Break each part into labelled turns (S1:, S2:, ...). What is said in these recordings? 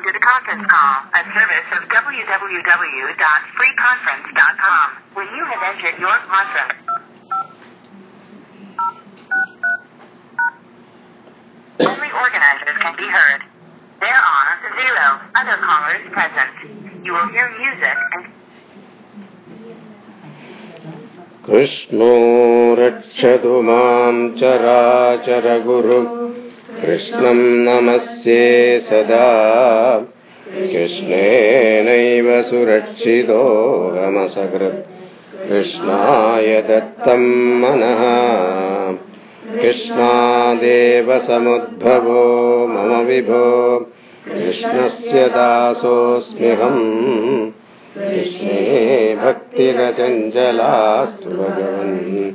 S1: Welcome to the conference call, a service of www.freeconference.com. When you have entered your conference, only organizers can be heard. There are zero other callers present. You will hear music and
S2: कृष्णो रक्षतु माम् चराचरगुरु कृष्णम् नमस्ये सदा। कृष्णेनैव सुरक्षितोऽहमसकृत् कृष्णाय दत्तम् मनः। कृष्णादेव समुद्भवो मम विभो। कृष्णस्य दासोऽस्म्यहम् कृष्णे भक्तिरचञ्चलास्तु भगवन्।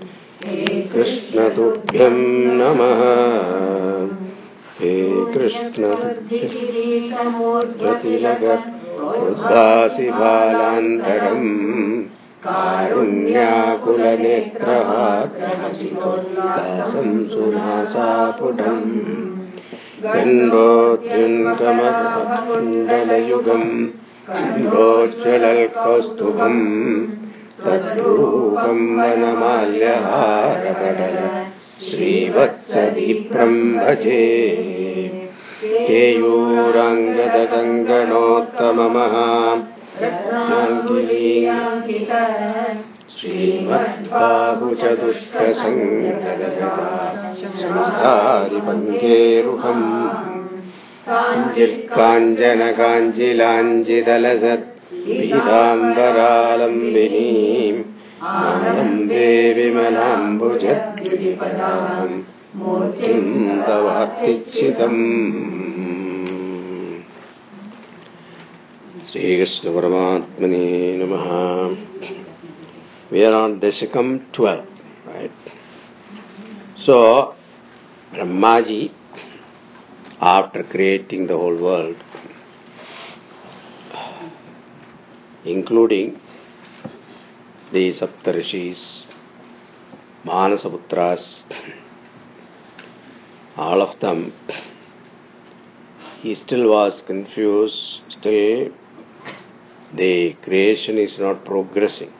S2: कृष्णतुभ्यम् नमः हे कृष्ण उद्दासिबालान्तरम् कारुण्याकुलने प्रभासापुडम् किन्बोत्युन्दमद्गं किम्बोच्चलल्पस्तुभम् तद्रूपं वनमाल्यहार श्रीवत्सति प्रं भजे हेयोराङ्गदङ्गणोत्तमहाङ्गिनी श्रीमत्पाहुचतुष्पसङ्गदुष्पङ्केरुपम् पीताम्बरालम्बिनीम्। श्रीकृष्णपरमात्मने नमः We are on Deshakam 12, right? So, Brahmaji after creating the whole world, including the Saptarishis, Manasaputras, all of them, he still was confused, still the creation is not progressing.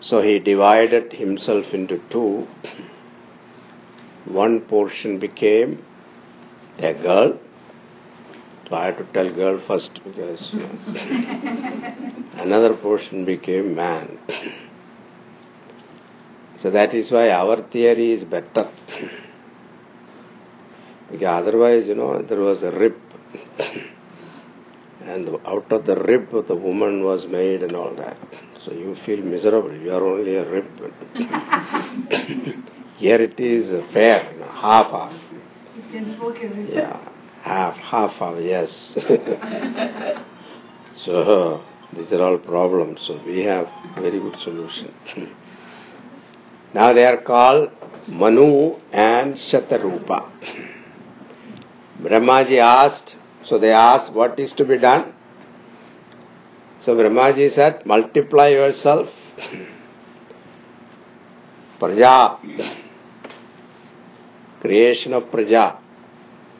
S2: So he divided himself into two one portion became a girl. So I had to tell girl first because another portion became man. So that is why our theory is better. because otherwise, you know, there was a rib. and out of the rib the woman was made and all that. So you feel miserable. You are only a rib. Here it is fair, you know, half half. Yeah, half, half half, yes. so, these are all problems. So, we have very good solution. now they are called Manu and Shatarupa. Brahmaji asked, so they asked what is to be done. So Brahmaji said, multiply yourself. Praja creation of Praja.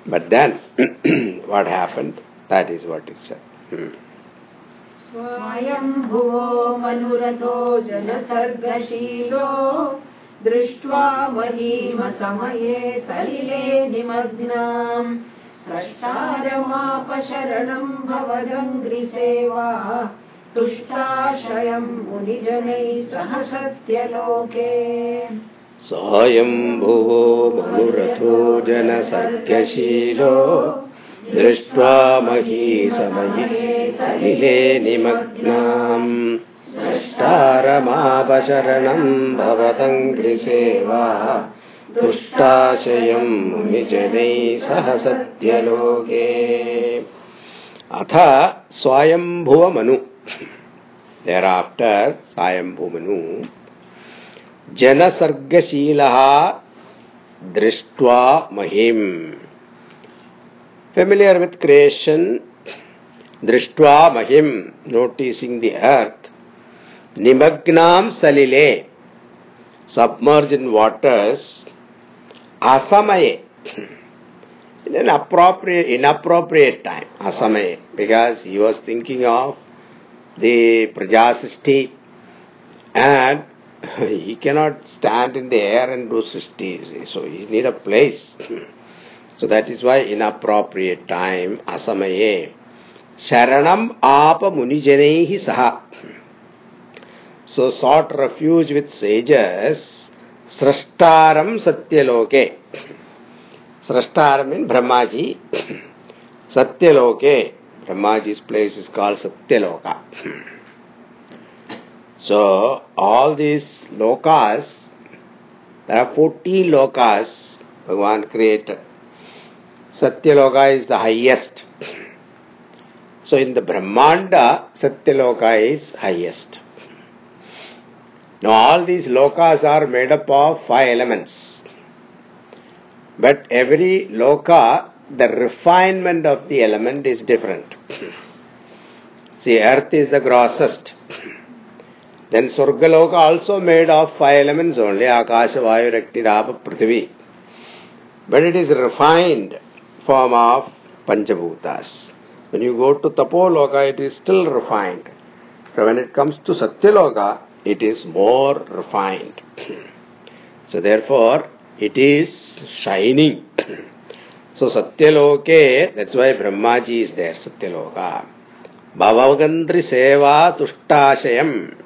S2: But then, what happened? That is what it said. Hmm.
S3: स्वयम्भुवो मनुरथो जनसर्गशीलो दृष्ट्वा महीमसमये सलिले निमग्नाम् स्रष्टारमापशरणम् भवदङ्घ्रिसेवा तुष्टाश्रयम् मुनिजनैः सह सत्यलोके
S2: स्वयम्भुवो मनुरथो जनसत्यशीलो दृष्ट्वा महीसमये सलिले निमग्नाम्। स्रष्टारमापशरणम् भवदङ्घ्रिसेवा तुष्टाशयम् मुनिजनैः सह सत्यलोके। अथ स्वयम्भुवमनु। Thereafter Swayambhumanu जनसर्गशीलः दृष्ट्वा महिम familiar with creation दृष्ट्वा महिम noticing the earth nimagnam salile submerged in waters asamaye in an appropriate, inappropriate time, asamaye, because he was thinking of the prajasishti and he cannot stand in the air and do sishti, so he need a place. So that is why inappropriate time, asamaye, sharanam apa munijanehi saha. So sought refuge with sages, srashtaram satyaloke. Srashtaram in Brahmaji. Satyaloke. Brahmaji's place is called Satyaloka. So, all these lokas, there are 40 lokas Bhagavan created. Satyaloka is the highest. So, in the Brahmanda, Satyaloka is highest. Now, all these lokas are made up of five elements. But every loka, the refinement of the element is different. See, earth is the grossest. Then Swargaloka also made of five elements only, Akasha, Vayu, Rakti, Rapa, Prithvi. But it is refined form of Panchabhutas. When you go to Tapoloka, it is still refined. So when it comes to Satyaloka, it is more refined. so therefore, it is shining. so Satyaloke, that's why Brahmaji is there, Satyaloka. Bhavagandri Seva Tushtashayam,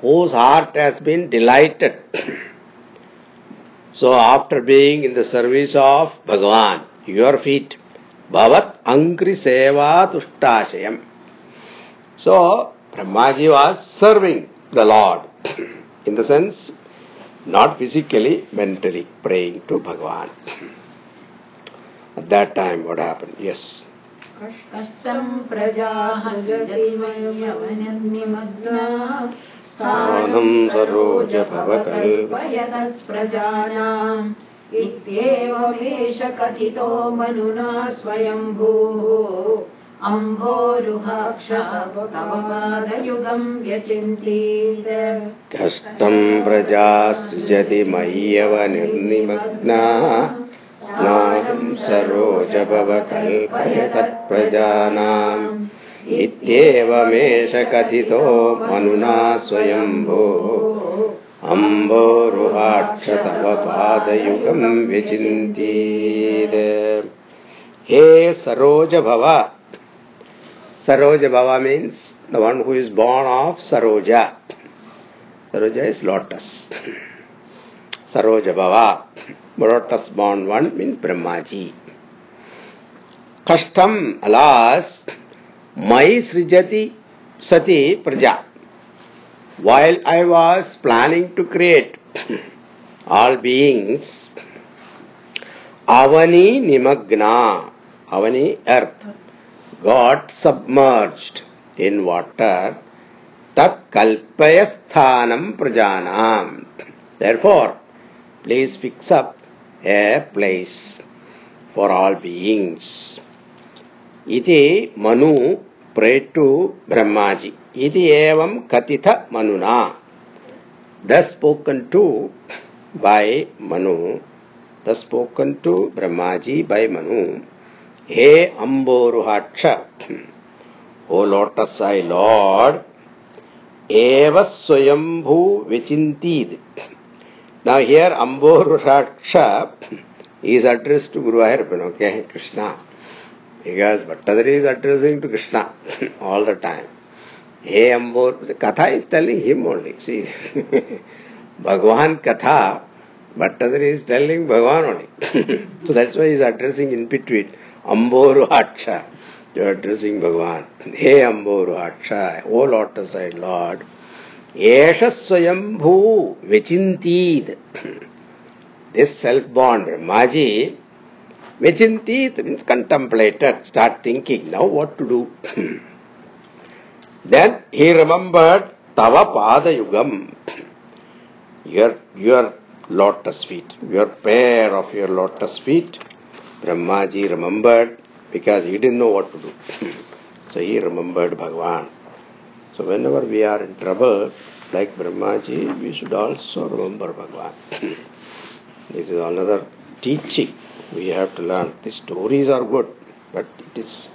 S2: whose heart has been delighted. so after being in the service of Bhagavan, your feet, Bhavat Angri Seva Tushtashayam. So, Brahmaji was serving the Lord. in the sense, not physically, mentally praying to Bhagavan. At that time, what happened? Yes.
S3: कष्टम् प्रजाः जगतिमयवनिर्निमग्ना
S2: स्थानम् सरोजभवकल्प
S3: प्रजानाम् इत्येवमेष कथितो मनुना स्वयम्भूः। अम्भोरुहाक्षापकवपादयुगम् व्यचिन्तीत।
S2: कष्टम् प्रजा सृजति मय्यव निर्निमग्ना। स्नातुम् सरोजभवकल्पय तत्प्रजानाम् इत्येवमेष कथितो मनुना स्वयम्भो अम्बोरुहाक्ष तव पादयुगम् विचिन्तीद हे सरोज भव सरोज भव means the one who is born of Saroj Saroj is lotus. Saroj भवा lotus born one means brahmaji. कष्टम अलास Mai Srijati Sati Praja. While I was planning to create all beings, Avani Nimagna, Avani earth, got submerged in water, tat kalpayasthanam prajanam. Therefore, please fix up a place for all beings. Iti Manu ప్రేట్టు బ్రహ్మాజీ. ఇది ఏవం కథిత మనునా. The spoken to by Manu. The spoken to Brahmaji by Manu. Hey అంబోరుహాక్ష. O lotus eye lord. ఏవ స్వయంభూ విచింతీద్. నా here అంబోరుహాక్ష is address to Guruvayurappan okay Krishna Because Bhattadari is addressing to Krishna all the time. Hey Ambor, the Katha is telling him only. See, Bhagavan Katha, Bhattadari is telling Bhagavan only. so that's why he is addressing in between. Amboru Haksha. You are addressing Bhagavan. Hey Amboru Haksha, O lotus eyed Lord. Esha Swayambhu Vichintid. This self-born Brahmaji, Vichintid means contemplated, start thinking now what to do. then he remembered Tava Pada Yugam. Your, your lotus feet, your pair of your lotus feet. Brahmaji remembered because he didn't know what to do. so he remembered Bhagavan. So whenever we are in trouble, like Brahmaji, we should also remember Bhagavan. this is another teaching we have to learn. The stories are good, but it is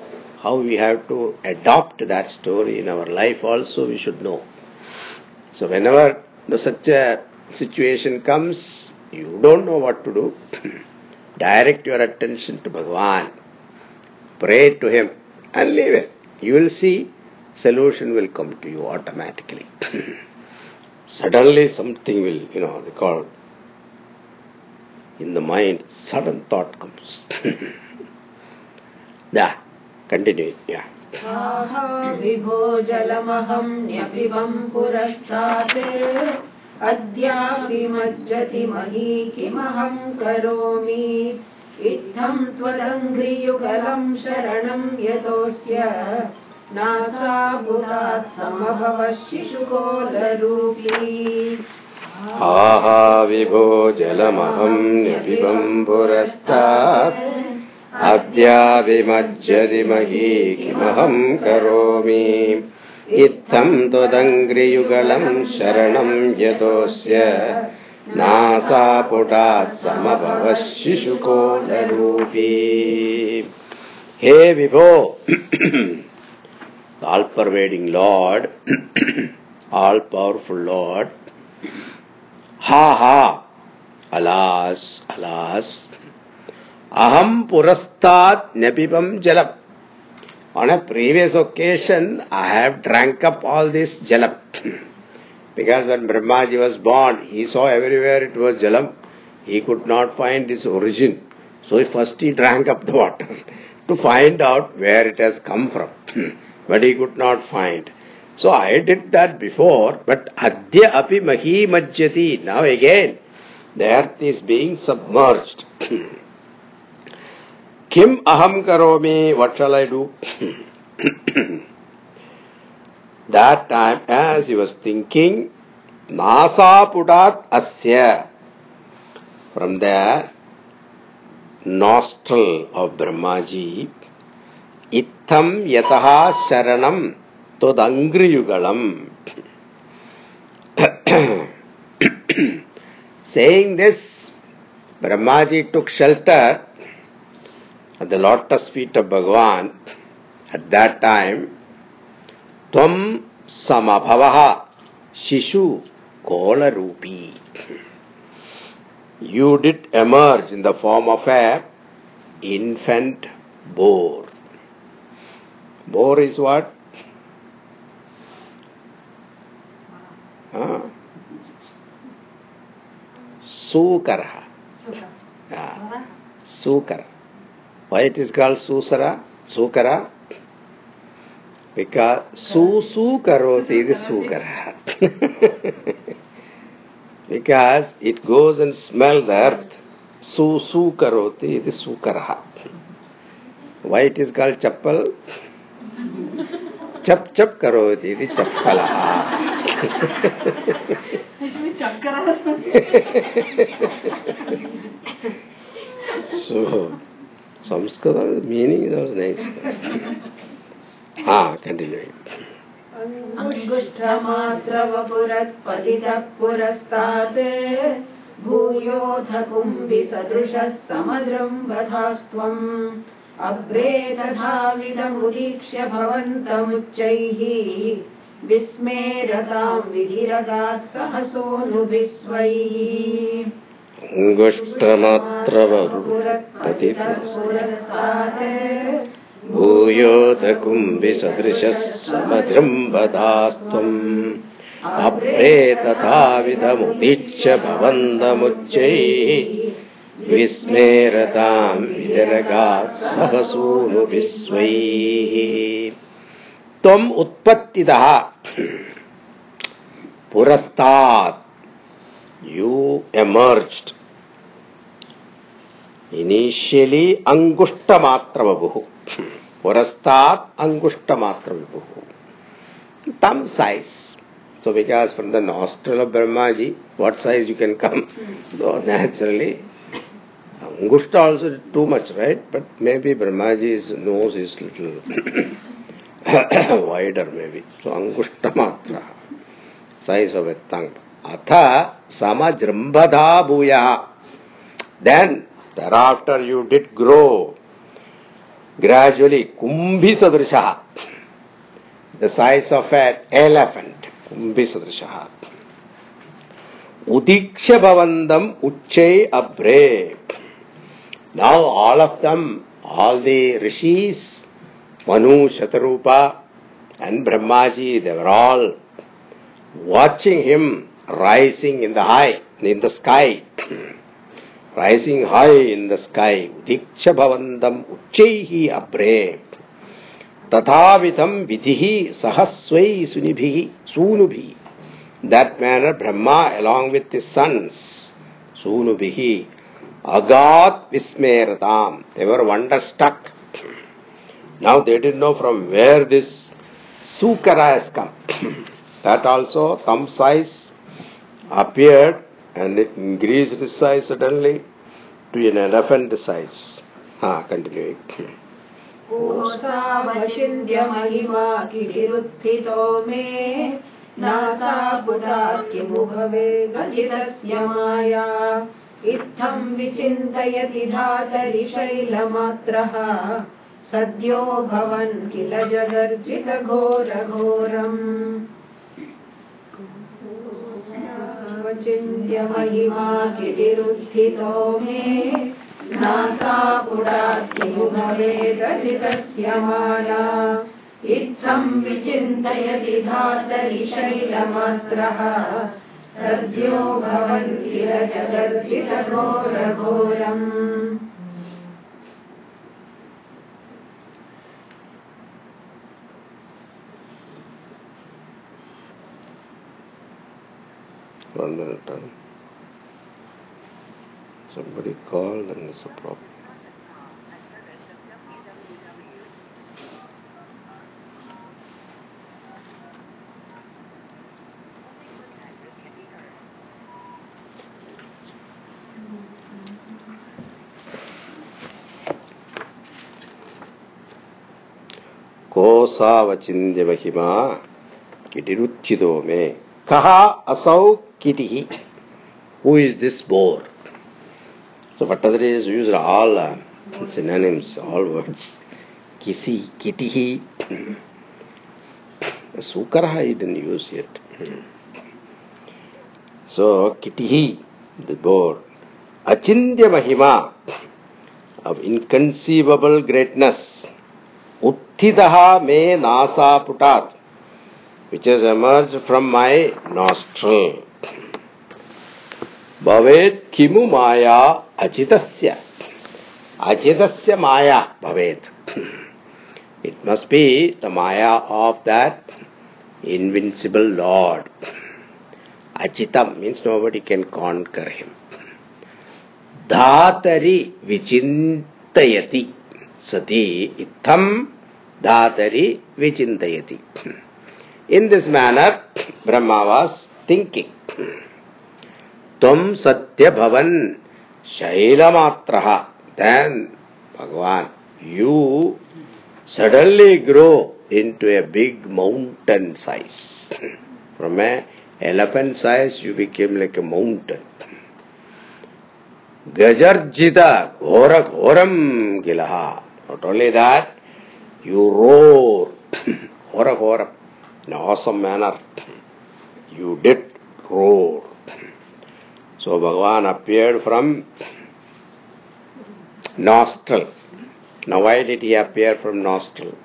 S2: how we have to adopt that story in our life also we should know. So whenever the, such a situation comes, you don't know what to do. Direct your attention to Bhagavan. Pray to Him and leave it. You will see solution will come to you automatically. Suddenly something will, you know, they call
S3: न्यपिबम् पुरस्तात्। अद्यापि मज्जति मही किमहं करोमि? इत्थं त्वदङ्घ्रियुगलम् शरणम् यतोऽस्य। नासाबुधात् समभव शिशुकोलरूपी
S2: आहा विभो जलमहं न्यपिबम् पुरस्तात् अद्याविमज्जति मही किमहं करोमि। इत्थं त्वदङ्घ्रियुगलम् शरणम् यतोऽस्य। नासापुटात् समभवः शिशुकोलरूपी हे विभो! All-pervading Lord, all-powerful Lord, ha ha, alas, alas, aham purastat nepipam jalam. On a previous occasion, I have drank up all this jalam. because when Brahmaji was born, he saw everywhere it was jalam. He could not find its origin. So first he drank up the water to find out where it has come from. but he could not find. So I did that before, but adya api mahi majjati. Now again, the earth is being submerged. Kim aham karomi, what shall I do? that time, as he was thinking, nasa pudat asya, from the nostril of Brahmaji, Itham yataha sharanam todangriyugalam. Saying this, Brahmaji took shelter at the lotus feet of Bhagavan. At that time, Tvam samabhavaha shishu kola rupi. You did emerge in the form of a infant boar. Boar is what? सूकर। सूकर। Why it is called सूसरा? सूकर? बिका सूसू करोति is सूकर। Because it goes and smell the earth सूसू करोति is सूकर। Why it is called chappal? चप चप करोति is chappal. so, Samskrita meaning was nice. ah, continuing.
S3: अङ्गुष्ठमात्रवपुरत्पतितः पुरस्तात् भूयोऽथ अग्रे तथाविधमुदीक्ष्य भवन्तमुच्चैः ङ्गुष्ट्रमात्र
S2: भूयोतकुम्भिसदृशः समजृम्बदास्तुम् अभ्रे तथाविधमुदीक्ष्य भवन्दमुच्चैः विस्मेरताम् विजरगात् सहसोनु विश्वै पुरस्तात् so because from the nostril of brahmaji what size you can come so naturally angushta also too much right but maybe brahmaji's nose is little wider maybe so angushta matra size of a tongue atha samajrambadha bhuya then Thereafter you did grow gradually. Kumbhi. The size of an elephant. Kumbhi sadrisha. Udiksha bhavandam. Now all of them, all the rishis, Manu, Shatarupa and Brahmaji, they were all watching him rising in the high, in the sky. rising high in the sky. Udiksha bhavandam uchaihi abre. Tathavitam vidhihi sahasvai sunibhihi sunubhi. That manner Brahma along with his sons, sunubhihi, agat vismeratam. They were wonderstruck. Now they didn't know from where this sukara has come. that also thumb size appeared and it increased its size suddenly to an elephant size. Ah, continuing.
S3: माया इत्थम् विचिन्तयति धातरि शैलमात्रः सद्यो भवन् किल जगर्जितघोरघोरम्? चिन्त्यमयिवारुत्थितो मे नासापुडात् भवेद चिकस्य माया इत्थम् विचिन्तयति धातरि शैलमात्रः। सद्यो भवन् किल जगर्जितघोरघोरम्?
S2: One minute. huh? Somebody called and it's a problem. कोसावचिन्य महिमा किटिरुत्थितो मे कहा असौ kitihi who is this boar so Bhattacharya has used all uh, synonyms all words kisi kitihi sukaraha he didn't use yet so kitihi the boar achindya mahima of inconceivable greatness utthidaha me nasa putat which has emerged from my nostril. Bhavet kimu maya ajitasya. Ajitasya maya bhavet. It must be the maya of that invincible Lord. Ajitam means nobody can conquer him. Dhatari vichintayati. Sati itham dhatari vichintayati. In this manner Brahma was thinking तुम सत्य भवन शैलमात्र Bhagavan you suddenly grow in to a big mountain size from a elephant size you became like a mountain गजर्जित घोर घोरम गिलहा not only that you roar घोर घोरम In awesome manner. You did roar. So Bhagavan appeared from nostril. Now why did he appear from nostril?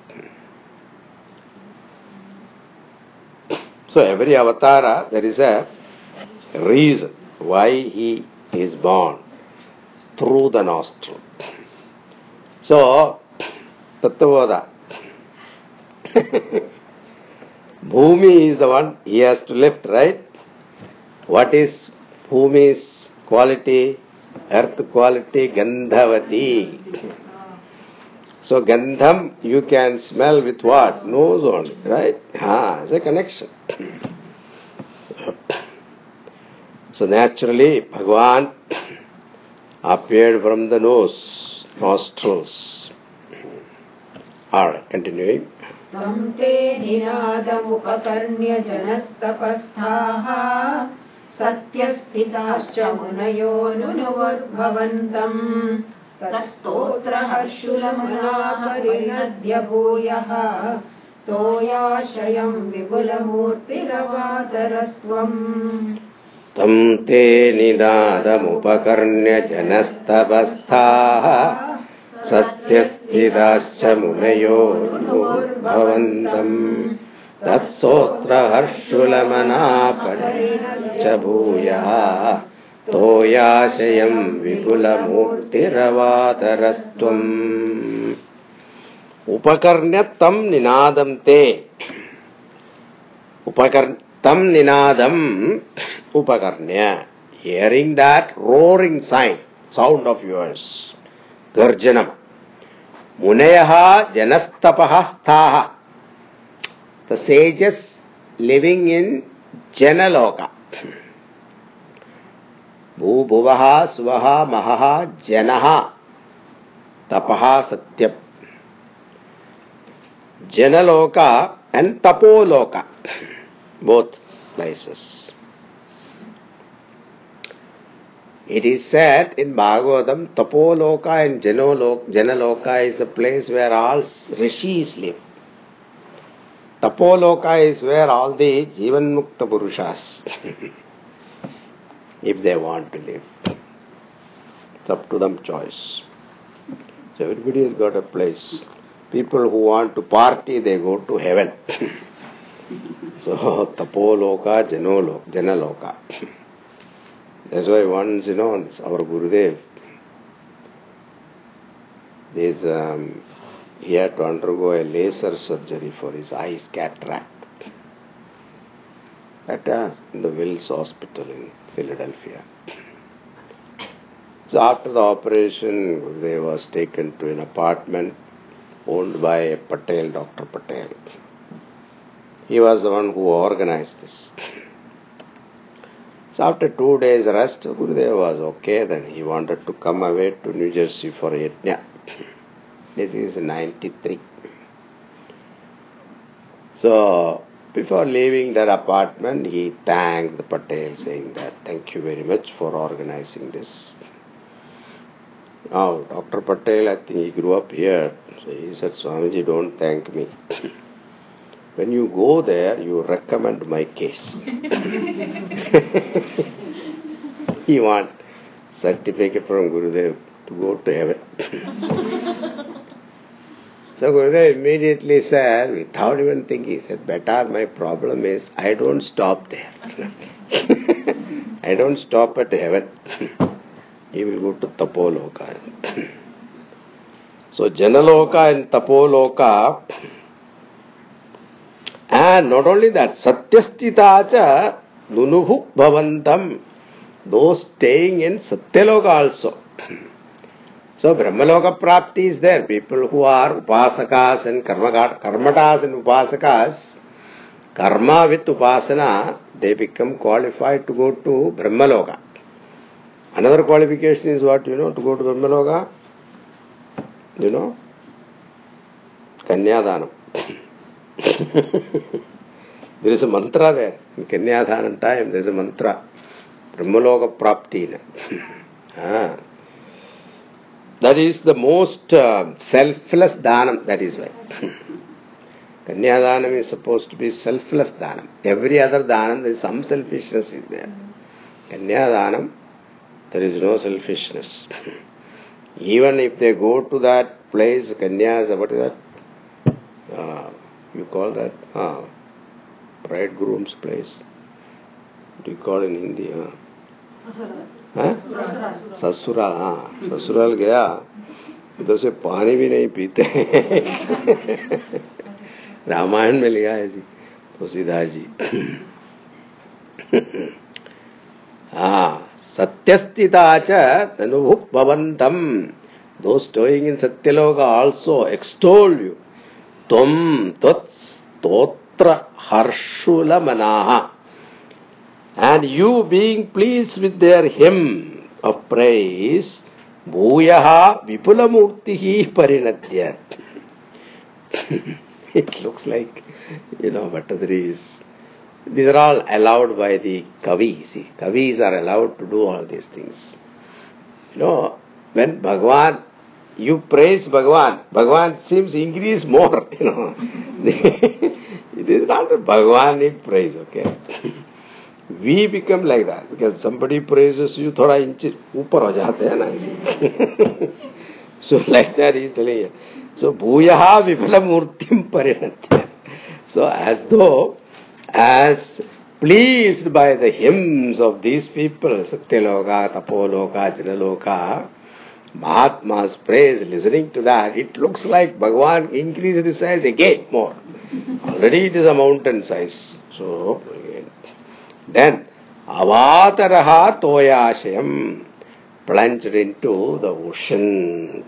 S2: So every avatara, there is a reason why he is born through the nostril. So, Tattavada. Bhumi is the one he has to lift, right? What is Bhumi's quality? Earth quality, Gandhavati. So Gandham you can smell with what? Nose only, right? Ah, it's a connection. So naturally, Bhagavan appeared from the nose, nostrils. Alright, continuing.
S3: निनादमुपकर्ण्य जनस्तपस्थाः सत्यस्थिताश्च मुनयो नुनुवद्भवन्तम् तस्तोत्रहर्षुलमनापरिणद्य भूयः तोयाशयम् विपुलमूर्तिरवातरस्त्वम्
S2: तं ते निनादमुपकर्ण्य जनस्तपस्थाः सत्यस्थिताश्च मुनयो भवन्तम् तत्सोत्रहर्षुलमनापच भूयः तोयाशयम् विपुलमूर्तिरवातरस्त्वम् उपकर्ण्य तं निनादं ते उपकर् तं निनादम् उपकर्ण्य hearing that roaring sign sound of yours गर्जनम् मुनय जनस्तपः स्थाः। द सेजस् लिविंग इन जनलोक। भूभुव, स्वः, मह, जन। तप सत्य Janaloka and Tapoloka. Both places It is said in Bhagavatam, Tapoloka and Janaloka, is the place where all rishis live. Tapoloka is where all the Jivan Mukta Purushas, if they want to live. It's up to them choice. So everybody has got a place. People who want to party, they go to heaven. so Tapoloka, Janaloka, Janaloka. That's why once, you know, our Gurudev, there's, um, he had to undergo a laser surgery for his eyes cataract at uh, the Wills Hospital in Philadelphia. So after the operation, Gurudev was taken to an apartment owned by Patel, Dr. Patel. He was the one who organized this. So after two days rest, Gurudev was okay. Then he wanted to come away to New Jersey for yajna. This is 93. So before leaving that apartment, he thanked the Patel saying that, thank you very much for organizing this. Now, Dr. Patel, I think he grew up here. So he said, Swamiji, don't thank me. When you go there, you recommend my case. he want certificate from Gurudev to go to heaven. so Gurudev immediately said, without even thinking, he said, better my problem is I don't stop there. I don't stop at heaven. he will go to Tapoloka. so Janaloka and Tapoloka and not only that, Satyastitacha Nunuhu Bhavantam, those staying in Satyaloka also. So Brahmaloka Prapti is there. People who are Upasakas and Karmatas and Upasakas, Karma with Upasana, they become qualified to go to Brahmaloka. Another qualification is what, you know, to go to Brahmaloka? You know? Kanyadanam. There is a mantra there. In Kanyadhanan time, there is a mantra. Brahmaloka Prapti. ah. That is the most uh, selfless dhanam, that is why. Kanyadanam is supposed to be selfless dhanam. Every other dhanam, there is some selfishness is there. Kanyadanam, there is no selfishness. Even if they go to that place, Kanyas, what is that? Uh, you call that ah, bridegroom's place. Do you call in Hindi? Ah? हाँ? ससुराल हाँ ससुराल गया उधर से पानी भी नहीं पीते रामायण में लिखा है जी तुलसीदास जी हाँ सत्यस्थिता च तनुभुक् भवन्तम those stowing in Satyaloka also extol stotra harshula manaha. And you being pleased with their hymn of praise, bhuyaha vipulamurtihi parinatyat. it looks like, you know, Bhattadri is These are all allowed by the kavis. See, kavis are allowed to do all these things. You know, when Bhagwan, you praise Bhagwan, Bhagwan seems increase more, you know. it is not Bhagwan need praise, okay. We become like that because somebody praises you, thoda inch upar ho jate hai na. so like that he is telling you. So bhuyaha vipala murtim parinatya. So as though, as pleased by the hymns of these people, Satyaloka, Tapoloka, Janaloka, Mahatma's praise, listening to that, it looks like Bhagavan increased the size again more. Already it is a mountain size. So, again. then, Avataraha Toyashayam, plunged into the ocean.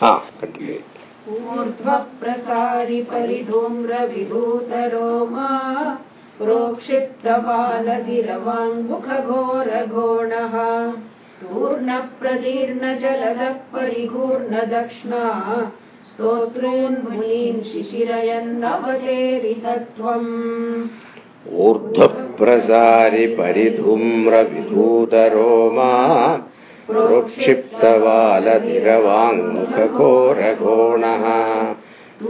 S2: ah, continue.
S3: ऊर्ध्वप्रसारि परिधूम्रविधूतरोमा प्रोक्षिप्तबालधिरवाङ्मुखघोरघोणः पूर्णप्रदीर्णजलदः परिघूर्णदक्ष्णा स्तोत्रोन्मुनीन् शिशिरयन्नवतेरितत्वम्
S2: ऊर्ध्वप्रसारि परिधूम्रविधूतरोमा प्रोक्षिप्तवालधिरवाङ्मुखघोरघोणः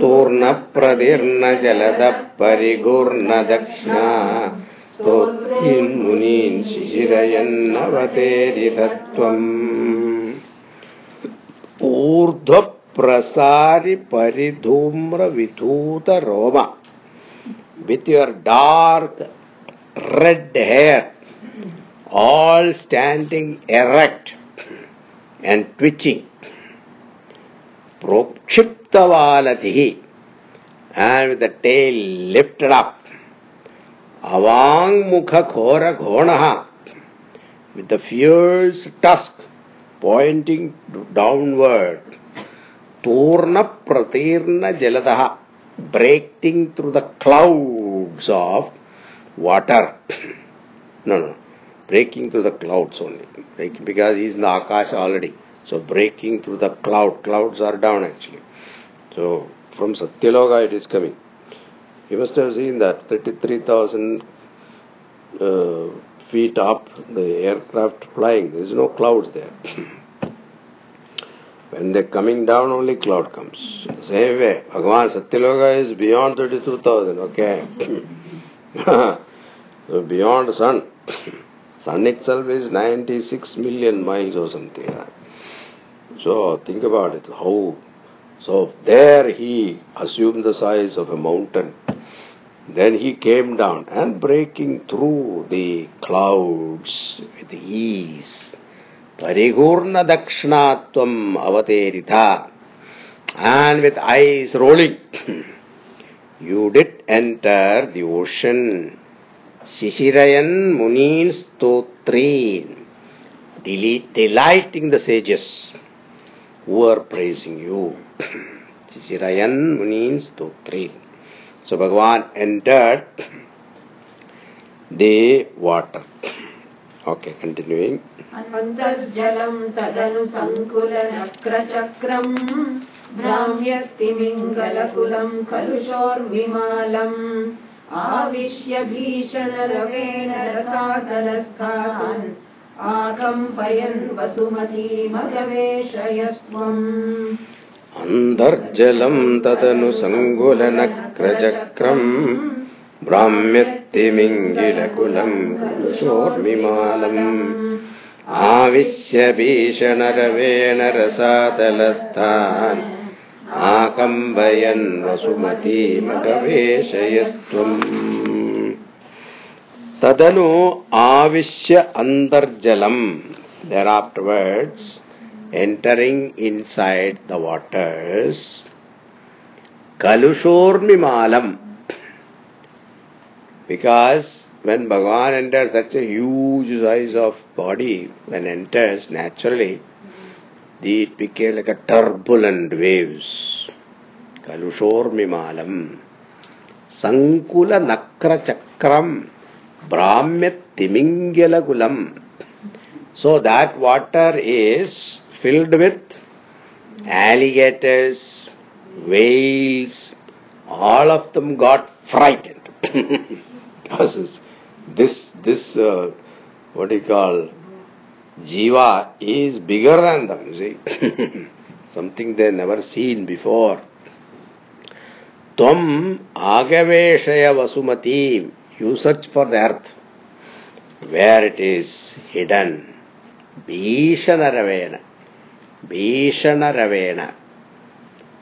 S2: तूर्णप्रदीर्णजलदः परिघूर्णदक्ष्णा स्तोत्रीन्मुनीन् शिशिरयन्नवतेरितत्वम् ऊर्ध्वप्रसारि परिधूम्रविधूतरोमा with your dark red hair, all standing erect and twitching. Prokshiptavalatihi, and with the tail lifted up. Avang mukha khora ghonaha, with the fierce tusk pointing downward. Turna pratirna jaladaha, breaking through the clouds of water. no, no, breaking through the clouds only. Breaking, because he is in the Akash already. So breaking through the cloud. Clouds are down actually. So from Satyaloka it is coming. You must have seen that 33,000 uh, feet up, the aircraft flying. There is no clouds there. When they're coming down, only cloud comes. Same way, Bhagavan Satyaloka is beyond 32,000, okay? so beyond sun. Sun itself is 96 million miles or something. So think about it. How? So there he assumed the size of a mountain. Then he came down and breaking through the clouds with ease. Parigurna Dakshnatvam Avaterita. And with eyes rolling, you did enter the ocean. Shishirayan Munin Stotrin. Delighting the sages who are praising you. Shishirayan Munin Stotrin. So Bhagavan entered the water. Okay, continuing.
S3: अन्तर्जलम् तदनु सङ्कुलनक्रचक्रम् भ्राम्यतिमिङ्गलकुलम् कलुषोर्विमालम् आविश्य भीषणरवेण रसातलस्थान् आकम्पयन् वसुमतीमगवेशयस्त्वम्
S2: अन्तर्जलम् तदनु सङ्कुलनक्रचक्रम् भ्राम्यत्तिमिङ्गिलकुलम् कुलुषोर्मिमालम् आविश्य भीषणरवेण रसातलस्थान् आकम्बयन् वसुमतीमगवेशयस्त्वम् तदनु आविश्य अन्तर्जलम् there afterwards entering inside the waters kalushormimalam because when Bhagavan enters such a huge size of body, when enters naturally, it became like a turbulent waves. Kalushor mimalam. Sankula nakra chakram. Brahmyat timingalagulam. So that water is filled with alligators, whales, all of them got frightened. because this, this, uh, what do you call, jiva is bigger than them, see. Something they never seen before. Tvam agaveshaya vasumati. You search for the earth. Where it is hidden. Bhishanaravena. Bhishanaravena.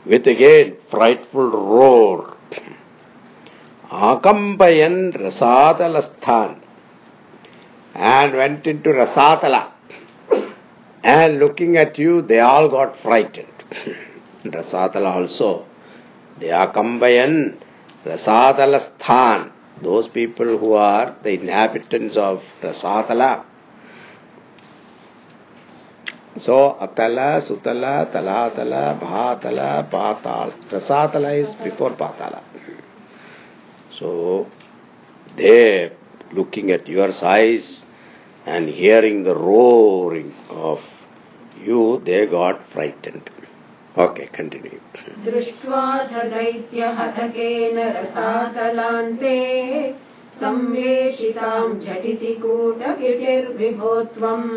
S2: With again frightful roar. Akampayan Rasatalasthan. And went into Rasatala. And looking at you, they all got frightened. Rasatala also. They are Kambayan, Rasatala Those people who are the inhabitants of Rasatala. So, Atala, Sutala, Talatala, Bhatala, Patal. Rasatala is before Patala. So, they looking at your size and hearing the roaring of you, they got frightened. Okay, continue.
S3: दृष्ट्वा च दैत्यहतकेन रसातलान्ते संवेशिताम् झटिति कूटकिटिर्विभो त्वम्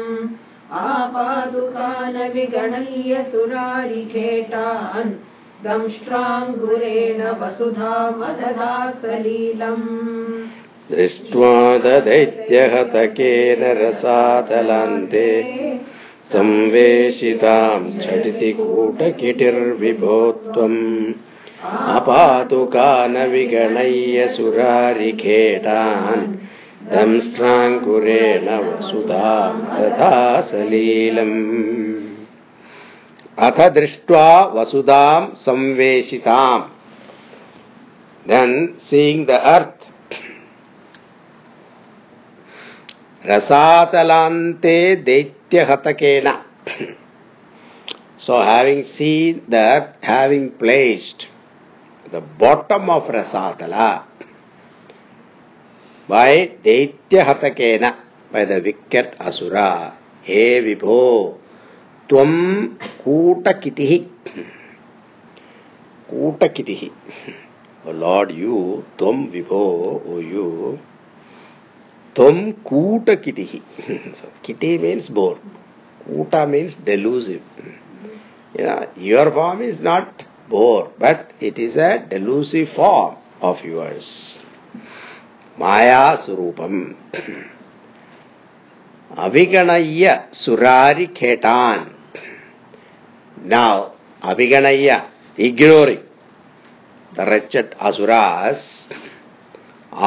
S3: विगणय्य सुरारिखेटान् दंष्ट्राङ्गुरेण वसुधामदधा सलीलम्
S2: दृष्ट्वा ददैत्यहतकेन रसातलान्ते संवेशिताम् झटिति कूटकिटिर्विभो त्वम् अपातुकानविगणय्य सुरारिखेटान् दंष्ट्राङ्कुरेण वसुधाम् तथा सलीलम् अथ दृष्ट्वा वसुधाम् संवेशिताम् then seeing the earth Rasatalante Daityahatakena. So having seen that, having placed the bottom of Rasatala by Daityahatakena, by the wicked Asura, He Vibho, Tvam Kutakitihi. Kutakitihi. O Lord, you, Tvam Vibho, O you, Tvam Kuta Kitihi. so, Kiti means boar. Kuta means delusive. You know, your form is not boar, but it is a delusive form of yours. மாயாசுரூபம் அவிகணைய சுராரி கேட்டான் now அவிகணைய ignoring த wretched asuras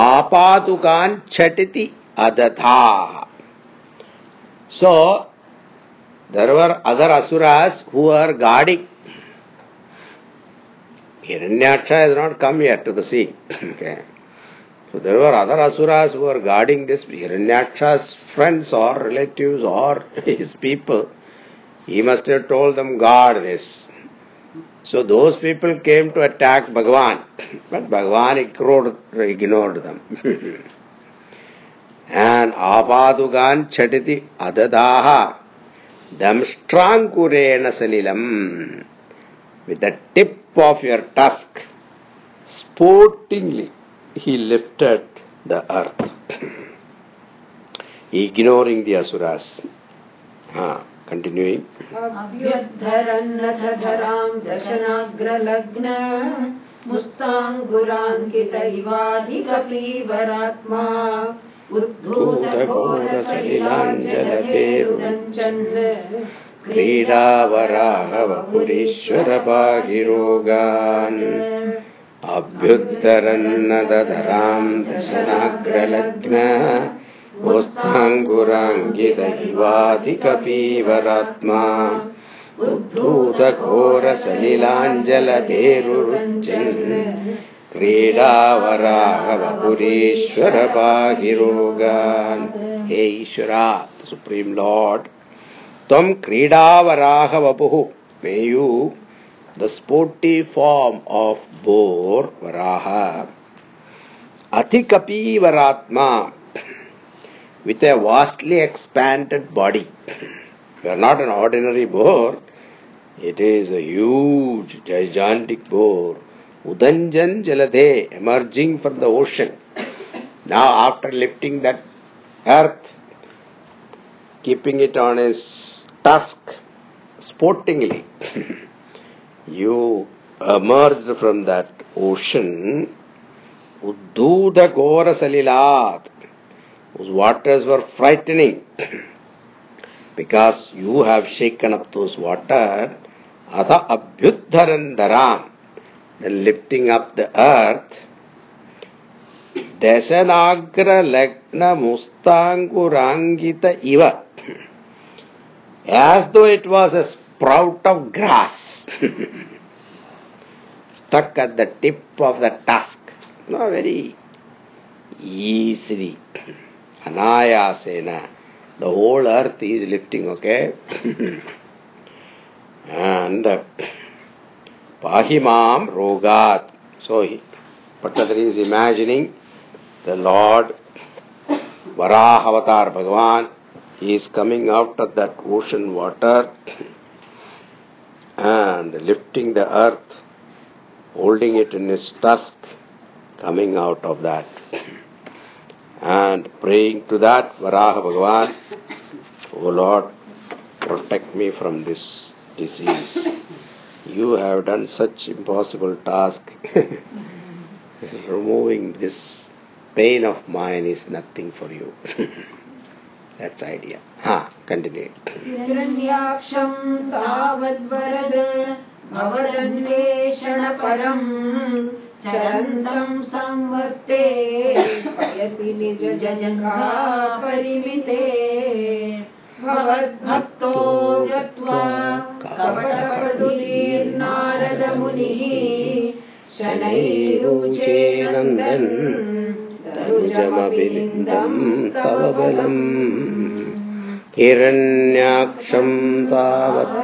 S2: ஆபாதுகான் சட்டிதி அததா so there were other asuras who are guarding hiranyaksha has not come yet to the sea okay So there were other asuras who were guarding this. Hiranyaksha's friends or relatives or his people. He must have told them, guard this. So those people came to attack Bhagavan. But Bhagavan ignored, them. and apadugan chatiti adadaha damstrankurena salilam with the tip of your tusk sportingly he lifted the earth. Ignoring the asuras. Ah, continuing.
S3: अभ्युद्धरन्नथ धराम् दशनाग्रलग्न मुस्ताङ्गुराङ्कित इवाधिकपीवरात्मा
S2: क्रीडावराहवपुरीश्वरपाहिरोगान् अभ्युत्तरन्नदधराम् शाग्रलग्नस्थाङ्गुराङ्गिदैवाधिकपीवरात्मा उद्भूतघोरसलिलाञ्जलेरुचन् क्रीडावराह वपुरीश्वरपाहिरोगान् हे ईश्वरा supreme lord त्वम् क्रीडावराः वपुः पेयू। The sporty form of boar, Varaha, Athikapi Varatma, with a vastly expanded body. You are not an ordinary boar, it is a huge, gigantic boar. Udanjan Jalade, emerging from the ocean. Now after lifting that earth, keeping it on his tusk, sportingly, you emerged from that ocean, Udduda Gora Salilat, whose waters were frightening, because you have shaken up those water, Atha Abhyuddharandaram, then lifting up the earth, Dasanagra Lagna Mustangurangita Iva, as though it was a sprout of grass stuck at the tip of the tusk. No, very easily. Anayasena. The whole earth is lifting, okay? and uh, Pahimam Rogat. So, he, is imagining the Lord Varahavatar Bhagavan he is coming out of that ocean water and lifting the earth, holding it in his tusk, coming out of that. And praying to that Varaha Bhagavan, O Lord, protect me from this disease. You have done such impossible task. Removing this pain of mine is nothing for you. That's the idea. Ha, continue.
S3: हिरण्याक्षम् तावद्वरद भवदन्वेषणपरम् चरन्तम् संवर्ते पयसि निज जजङ्घापरिमिते भवद्भक्तो नन्दन्
S2: तनुजमभिलिन्दम् तव बलम् हिरण्याक्षम् तावत्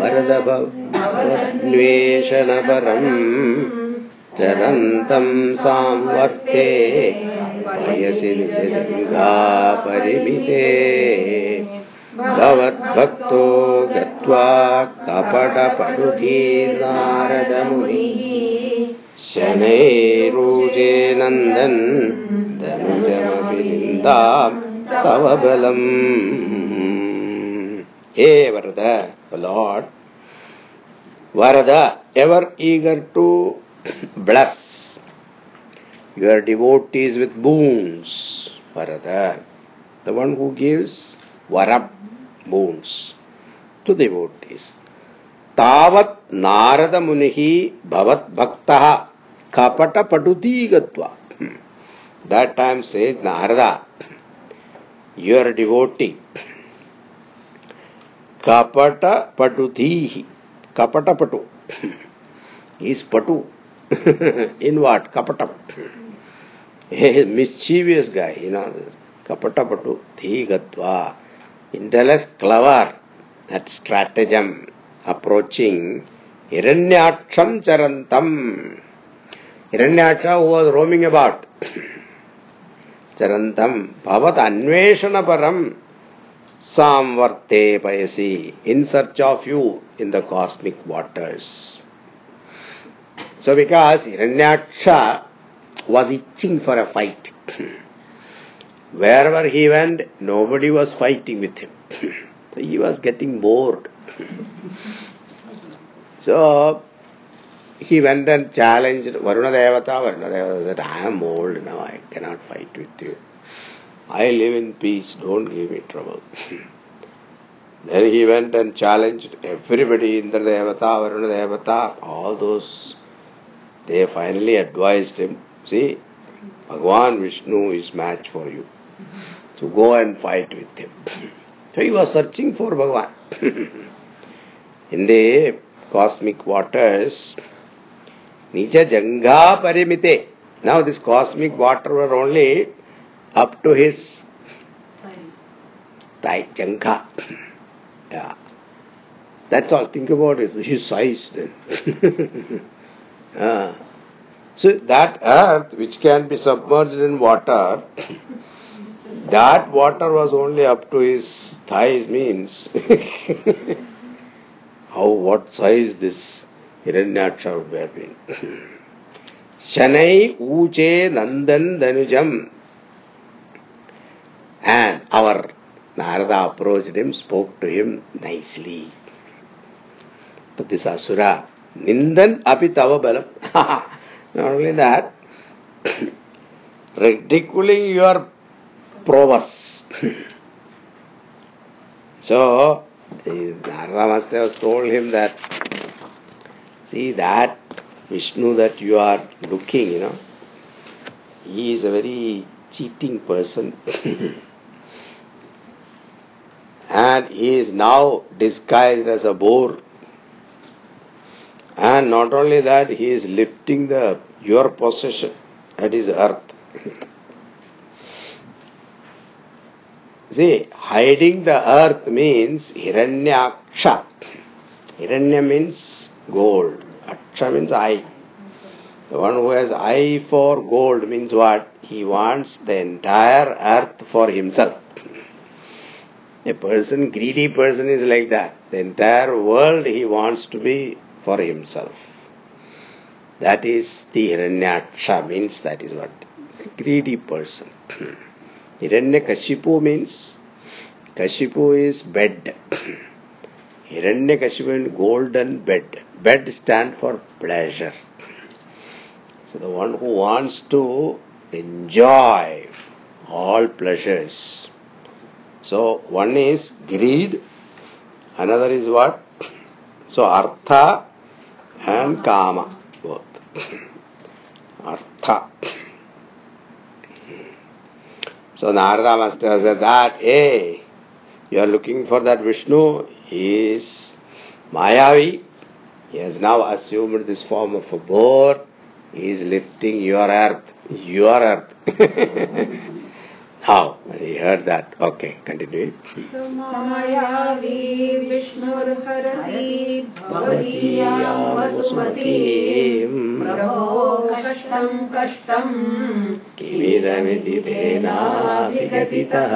S2: वरदभेषणपरम् चरन्तम् सांवर्ते वर्ते पयसि विपरिमिते भवद्भक्तो गत्वा कपटपटुधी नारदमुनि शनैरुजे नन्दन् धनुजमपि निन्दाम् தவபலம் ஹே வரத லார்ட் வரதா ever eager to bless your devotees with boons வரதா the one who gives varab boons to devotees. Tavat Narada munhi Bhavat Bhaktaha Kapata Padudigatva. That time said Narada, your devotee kapata patutihi kapata patu. Is patu. In what? Kapata a mischievous guy you know. Kapata patu thi gatva intellect clever. That stratagem approaching Hiranyaksham Charantam. Hiranyaksha who was roaming about. Bhavat Anveshana Param Samvarte Payasi in search of you in the cosmic waters. So because Hiranyaksha was itching for a fight. Wherever he went, nobody was fighting with him. he was getting bored. so he went and challenged Varuna Devata. Varuna Devata said, I am old now, I cannot fight with you. I live in peace, don't give me trouble. then he went and challenged everybody, Indra Devata, Varuna Devata, all those. They finally advised him, see, Bhagwan Vishnu is match for you. So go and fight with him. So he was searching for Bhagwan. In the cosmic waters, Nija Jangha Parimite. Now this cosmic water were only up to his thigh, Jangha. Yeah. That's all. Think about it. His size then. ah. So that earth which can be submerged in water, that water was only up to his thighs means how what size this Shanai Uche Nandan Danujam And our Narada approached him, spoke to him nicely. But this Asura, Nindan api tava balam. Not only that, ridiculing your prowess. so, Narada Master has told him that, see that Vishnu that you are looking, you know, he is a very cheating person. and he is now disguised as a boar. And not only that, he is lifting the your possession, that is earth. See, hiding the earth means Hiranyaksha. Hiranya means gold. Aksha means eye. The one who has eye for gold means what? He wants the entire earth for himself. A person, greedy person is like that. The entire world he wants to be for himself. That is the Hiranyaksha means that is what? Greedy person. Hiranyakashipu means Kashipu is bed. Hiranyakashipu golden bed. Bed stand for pleasure. So the one who wants to enjoy all pleasures. So one is greed, another is what? So artha and kama both. Artha. So Narada Master said that, hey, you are looking for that Vishnu, he is Mayavi. He has now assumed this form of a boar. He is lifting your earth. Your earth. now, when he heard that, okay, continue.
S3: समयावी विष्णुर्हरति भवदीयां वसुमतीं प्रभो कष्टं कष्टं
S2: किमिदमिति तेनाभिगतितः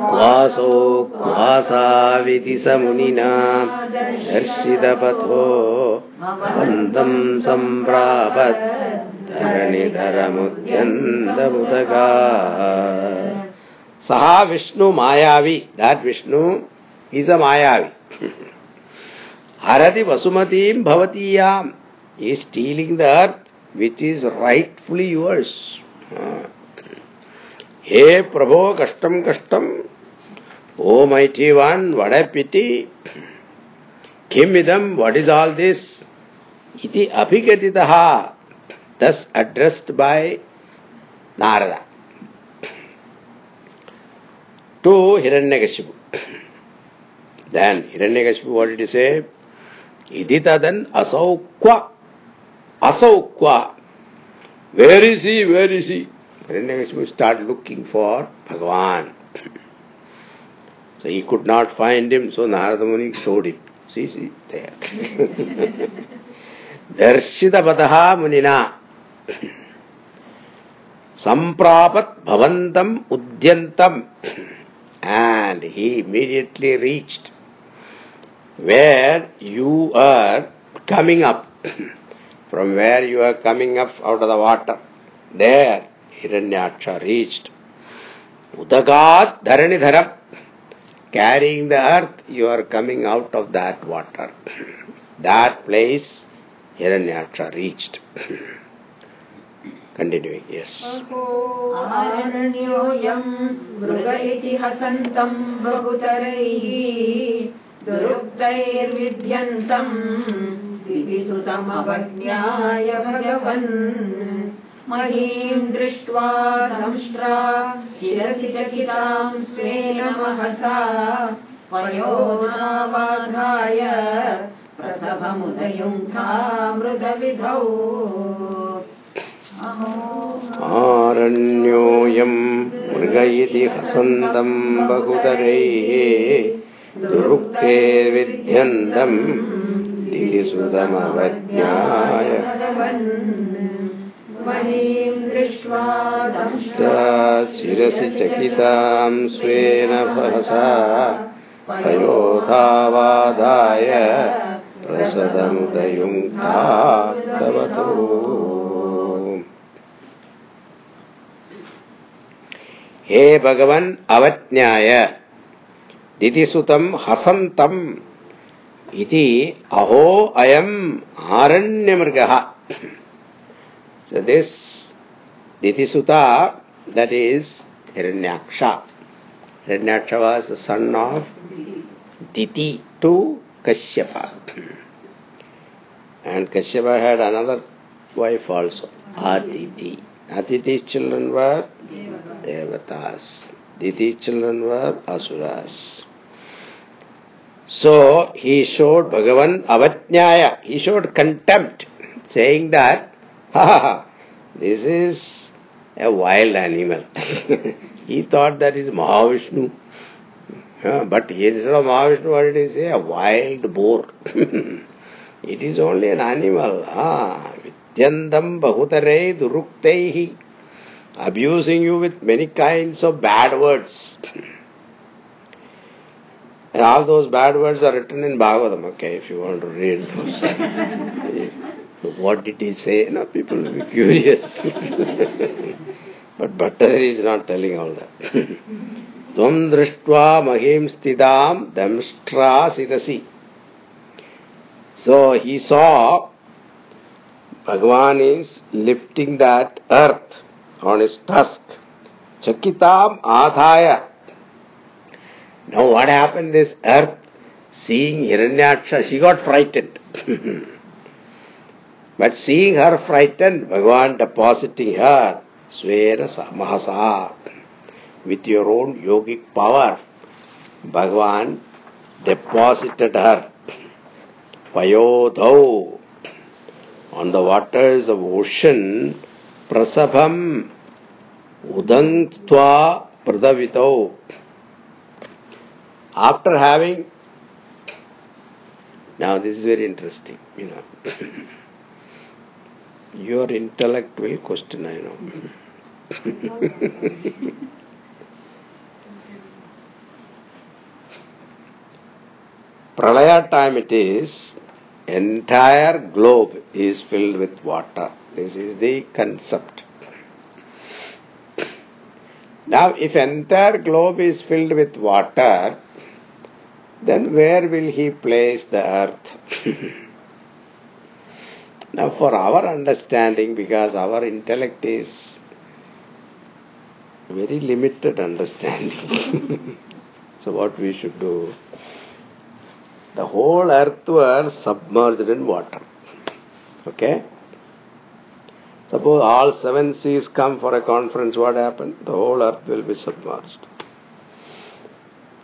S2: क्वासो क्वासाविति स मुनिना दर्शितपथो भवन्तं सम्प्रापत् धरणिधरमुद्यन्तमुदगा Saha Vishnu Mayavi. That Vishnu is a Mayavi. Harati Vasumatim Bhavatiyam. He is stealing the earth which is rightfully yours. Hey Prabhu Kashtam Kashtam. O mighty one, what a pity. Kim idam, what is all this? Iti abhigatitaha. Thus addressed by Narada. to Hiranyakashipu. Then Hiranyakashipu, what did he say? Iditadan asaukwa. Asaukwa. Where is he? Where is he? Hiranyakashipu start looking for Bhagavan. So he could not find him, so Narada Muni showed him. See, see, there. Darshita Pataha Munina. Samprapat Bhavantam Udyantam. And he immediately reached where you are coming up. From where you are coming up out of the water. There Hiranyaksha reached. Udagat Dharanidharam carrying the earth, you are coming out of that water. that place Hiranyaksha reached. Continuing, yes.
S3: भगवन् महीम् दृष्ट्वा संष्ट्रा शिरसि चकिताम् स्वेन Mahsa प्रयो प्रसभमुदयुङ्खा मृदविधौ
S2: आरण्योऽयम् मृग इति हसन्तम् बहुतरैः दुरुक्ते विध्यन्तम्
S3: दिसुदमवज्ञाय
S2: शिरसि चकिताम् स्वेन प्रसदमुदयुङ्क्तावतो हे भगवन् अवज्ञाय दितिसुतम् हसन्तम् इति अहो अयम् आरण्यमृगः So this Ditisuta, that is Hiranyaksha. Hiranyaksha was the son of Diti to Kashyapa. And Kashyapa had another wife also, Aditi. Aditi's children were Devatas. Diti's children were Asuras. So he showed Bhagavan Avajnaya. He showed contempt, saying that Ha ha ha! This is a wild animal. he thought that is Mahavishnu. Uh, but instead of Mahavishnu, what did he say? A wild boar. it is only an animal. Ah, Vidyandam bahutare durukteihi. Abusing you with many kinds of bad words. And all those bad words are written in Bhagavatam, okay, if you want to read those. What did he say? No, people will be curious. but Bhattathiri is not telling all that. Tvam drishtva mahim damstra sirasi. So he saw Bhagavan is lifting that earth on his tusk. Chakitam adhaya. Now what happened this earth, seeing Hiranyaksha, she got frightened. But seeing her frightened, Bhagavan depositing her, Svera Mahasa, with your own yogic power, Bhagavan deposited her, Payodhau, on the waters of ocean, Prasabham, Udangtva Pradavitau. After having, now this is very interesting, you know. Your intellect will question, I know. Pralaya time it is, entire globe is filled with water. This is the concept. Now, if entire globe is filled with water, then where will he place the earth? Now, for our understanding, because our intellect is very limited understanding, so what we should do? The whole earth was submerged in water. Okay? Suppose all seven seas come for a conference, what happens? The whole earth will be submerged.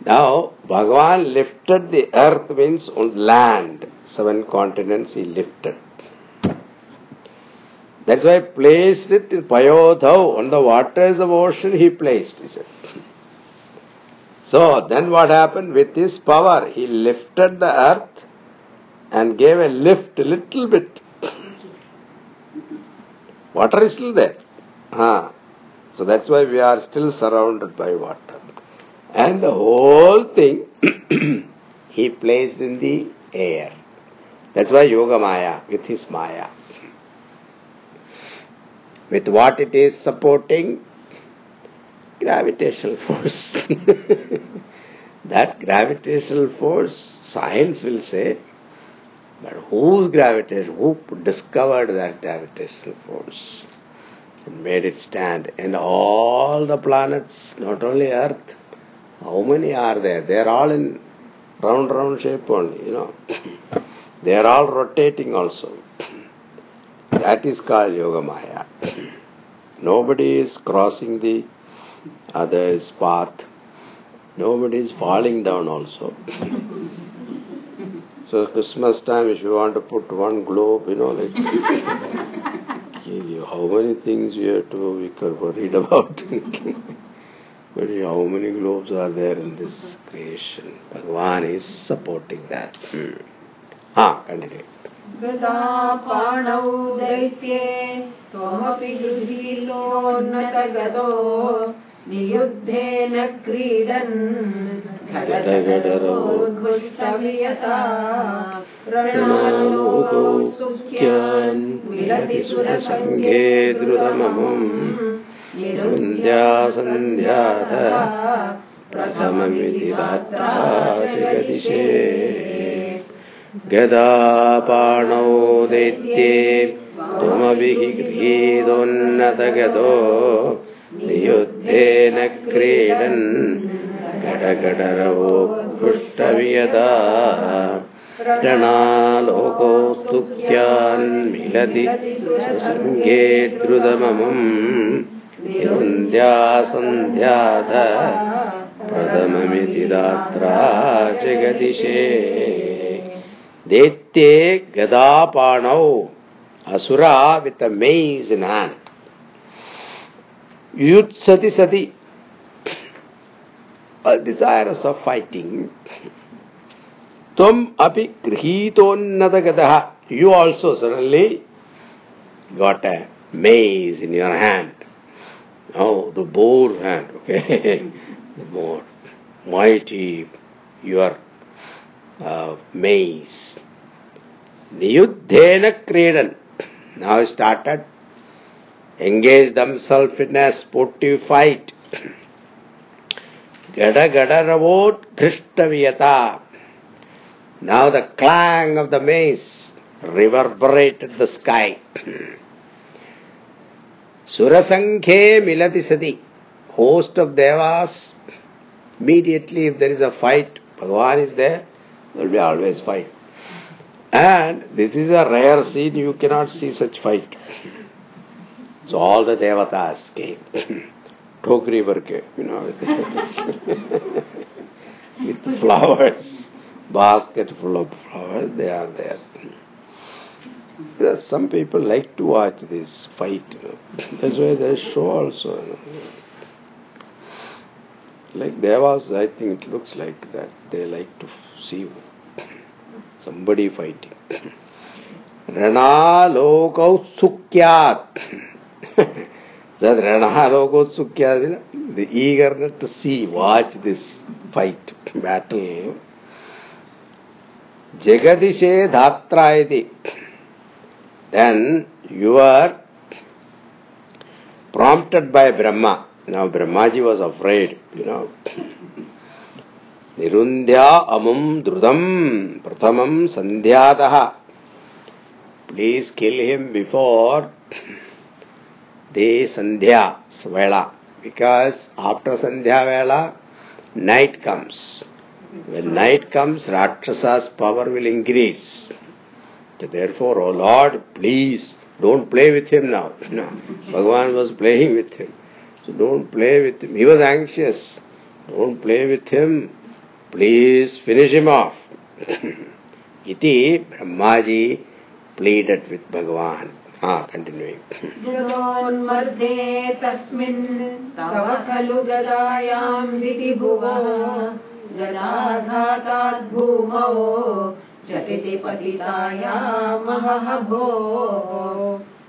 S2: Now, Bhagavan lifted the earth means on land. Seven continents he lifted. That's why he placed it in Payodhau, on the waters of ocean he placed it. So then what happened? With his power, he lifted the earth and gave a lift a little bit. Water is still there. Ah. So that's why we are still surrounded by water. And the whole thing he placed in the air. That's why Yoga Maya, with his Maya with what it is supporting? Gravitational force. that gravitational force, science will say, but whose gravitation, who discovered that gravitational force and made it stand? And all the planets, not only Earth, how many are there? They are all in round, round shape only, you know. they are all rotating also. That is called Yoga Maya. Nobody is crossing the other's path. Nobody is falling down also. so Christmas time, if you want to put one globe, you know, like how many things you have to be worried about. But how many globes are there in this creation? Bhagavan is supporting that. Hmm. Ah, continue.
S3: गदापाणौ दैत्ये त्वमपि गृहीलोन्नतगतो नियुद्धेन क्रीडन्। सुख्यान्। विलति सुरसङ्गे द्रुतममुम्।
S2: प्रथममिति रात्रा जगदिशे गदापाणौ दैत्ये त्वमभिः गृहीतोन्नतगतो नियुद्धेन क्रीडन् कटकटरवृष्टव्यदालोको तुत्यान्मिलति सङ्गे द्रुतममुम् निध्या सन्ध्याथ प्रथममिति दात्रा जगदिशे दैत्ये गदापाणौ asura with a mace in hand. Youth sati sati, all desirous of fighting. Tvam api grihitonnatagadaha. You also suddenly got a mace in your hand. Oh, the boar hand, okay? the more mighty your uh, mace. Niyuddhena kredan. Now started engage themselves in a sportive fight. Gada gada ravot dhrishtaviyata. Now the clang of the mace reverberated the sky. Surasankhe milati sati. Host of devas, immediately if there is a fight, Bhagavan is there will be always fight. And this is a rare scene, you cannot see such fight. So all the devatas came. Tokri work, you know, with flowers, basket full of flowers, they are there. Some people like to watch this fight. That's why they show also. Like Devas, I think it looks like that. They like to see somebody fighting. Rana lokau sukyat. that Rana lokau sukyat, the eagerness to see, watch this fight, battle. Jagadishe dhatrayati. Then you are prompted by Brahma. Now Brahmaji was afraid, you know. निरुंध्या अमुम द्रुतम, प्रथम संध्यात please kill him before the sandhya vela because after sandhya vela night comes night comes rakshasas power will increase therefore O lord please don't play with him now Bhagavan was playing with him don't play with him he was anxious don't play with him Off. Iti Brahmaji pleaded with Bhagavan. Ah, continuing.
S3: मृदोन्मर्दे तस्मिन् तव खलु गदायाम् दिति भुवः गदाघाताद्भूमौ झटिति पतितायामहह भो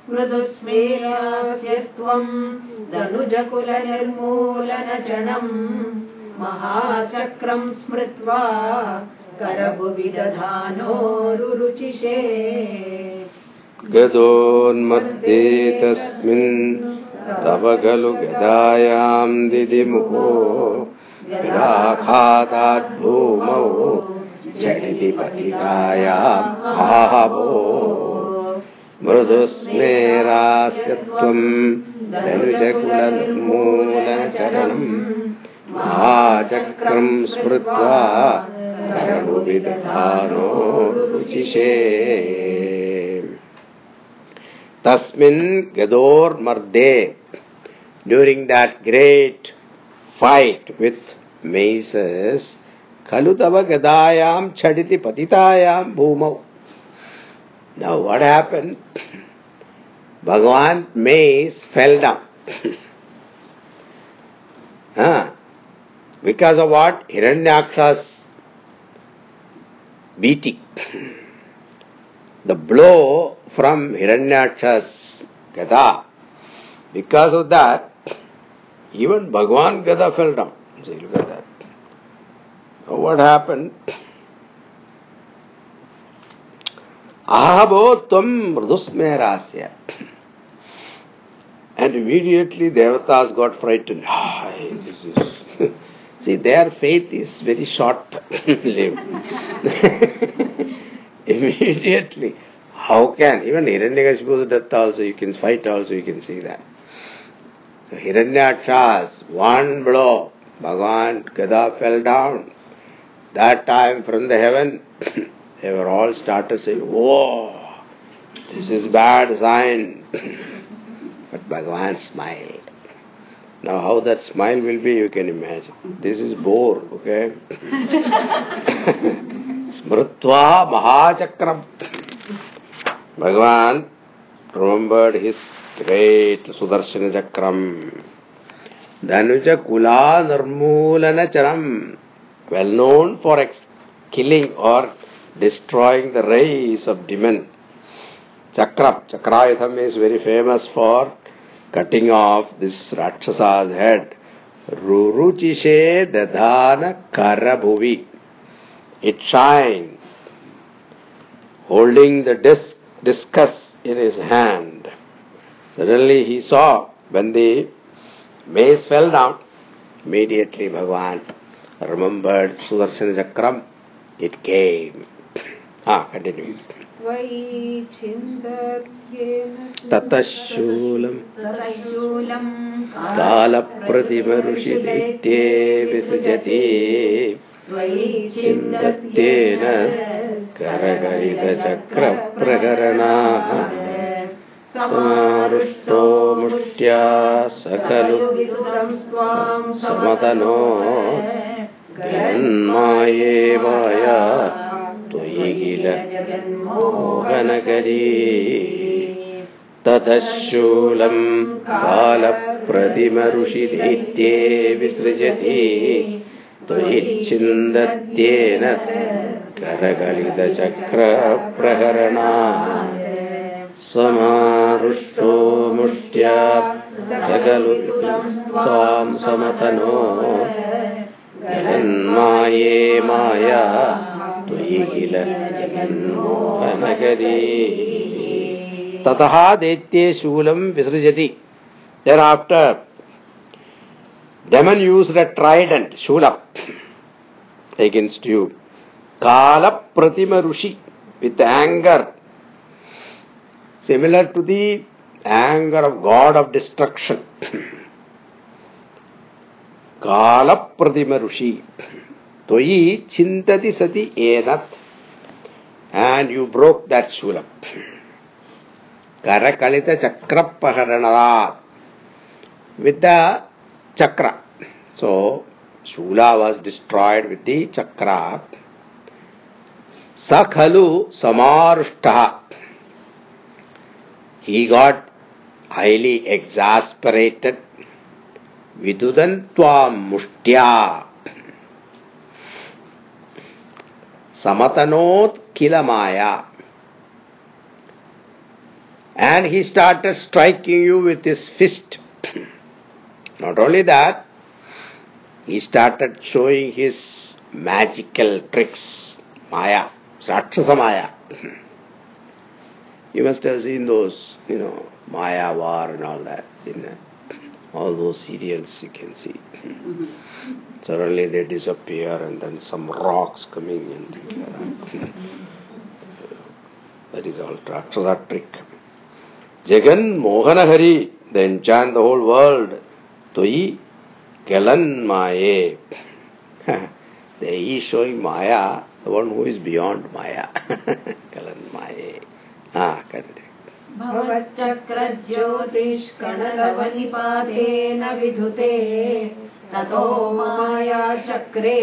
S3: मृदुस्मेरास्यस्त्वम् दनुजकुलनिर्मूलनचणम् महाचक्रम् स्मृत्वा करभुवि दधानोरुचिषे
S2: गतोन्मध्ये तस्मिन् तव खलु गदायाम् दिदिमुखो झटिति पतितायाम् आहो मृदुस्मेरास्य त्वम् धनुजकुलनिर्मूलनचरणम् चक्रम् स्मृत्वाधारो तरणुविदधानो रुचिषे। तस्मिन् गदोर्मर्दे during that great fight with maces खलु तव गदायां छडिति पतितायां भूमौ। Now what happened Bhagavan mace fell down huh? Because of what? Hiranyaksha's beating. The blow from Hiranyaksha's Gada. Because of that, even Bhagwan Gada fell down. Look at that. So what happened? Ahabo tvam mridusmerasya. And immediately devatas got frightened. Ah, this is See, their faith is very short lived. immediately. How can? Even Hiranyakashipu's death also, you can fight also, you can see that. So Hiranyaksha's one blow, Bhagavan Gada fell down. That time from the heaven, they were all started saying, Whoa, this is bad sign. but Bhagavan smiled. Now how that smile will be, you can imagine. This is boar, okay? Smrutva Mahachakram. Bhagavan remembered his great Sudarshana Chakram. Dhanuja Kula Nirmulana Charam. Well known for killing or destroying the race of demon. Chakra. Chakrayutham is very famous for cutting off this Rakshasa's head. Ruruchishe dadhana karabhuvi. It shines, holding the disc, discus in his hand. Suddenly he saw when the mace fell down, immediately Bhagavan remembered Sudarsana Chakram. It came. Ah, continue. ततः
S3: शूलम्
S2: ततश्च विसृजति। चिन्तत्येन करकैकचक्रप्रकरणाः समारुष्टो मुष्ट्या स खलु समतनो जन्मा एवाय त्वयि किल मोहनकरी ततशूलम् कालप्रतिमऋषिदैत्ये विसृजति। त्वयिच्छिन्दत्येन करगलितचक्रप्रहरणा समारुष्टो मुष्ट्या सकलु त्वाम् समतनो। जगन्माये माया किल ततः दैत्ये शूलम् विसृजति thereafter demon used a trident shula against you kala pratima rushi with anger similar to the anger of god of destruction kala pratima rushi toyi chintati sati enat and you broke that shula karakalita chakra paharanat with the chakra. So, Shula was destroyed with the chakra. Sakhalu samarushtaha. He got highly exasperated. Vidudan tvam. Samatanot kilamaya. And he started striking you with his fist. Not only that, he started showing his magical tricks, Maya, Rakshasa Maya. you must have seen those, you know, Maya war and all that. In uh, all those serials you can see. Suddenly they disappear and then some rocks coming and things like that. that is all Rakshasa trick. Jagan Mohanahari, they enchant the whole world. Toi Kalan Maye. he is showing Maya, the one who is beyond Maya. Kalan Maye. Ah, continue.
S3: भवच्चक्रज्योतिष्कणलवनिपातेन विधुते। ततो मायाचक्रे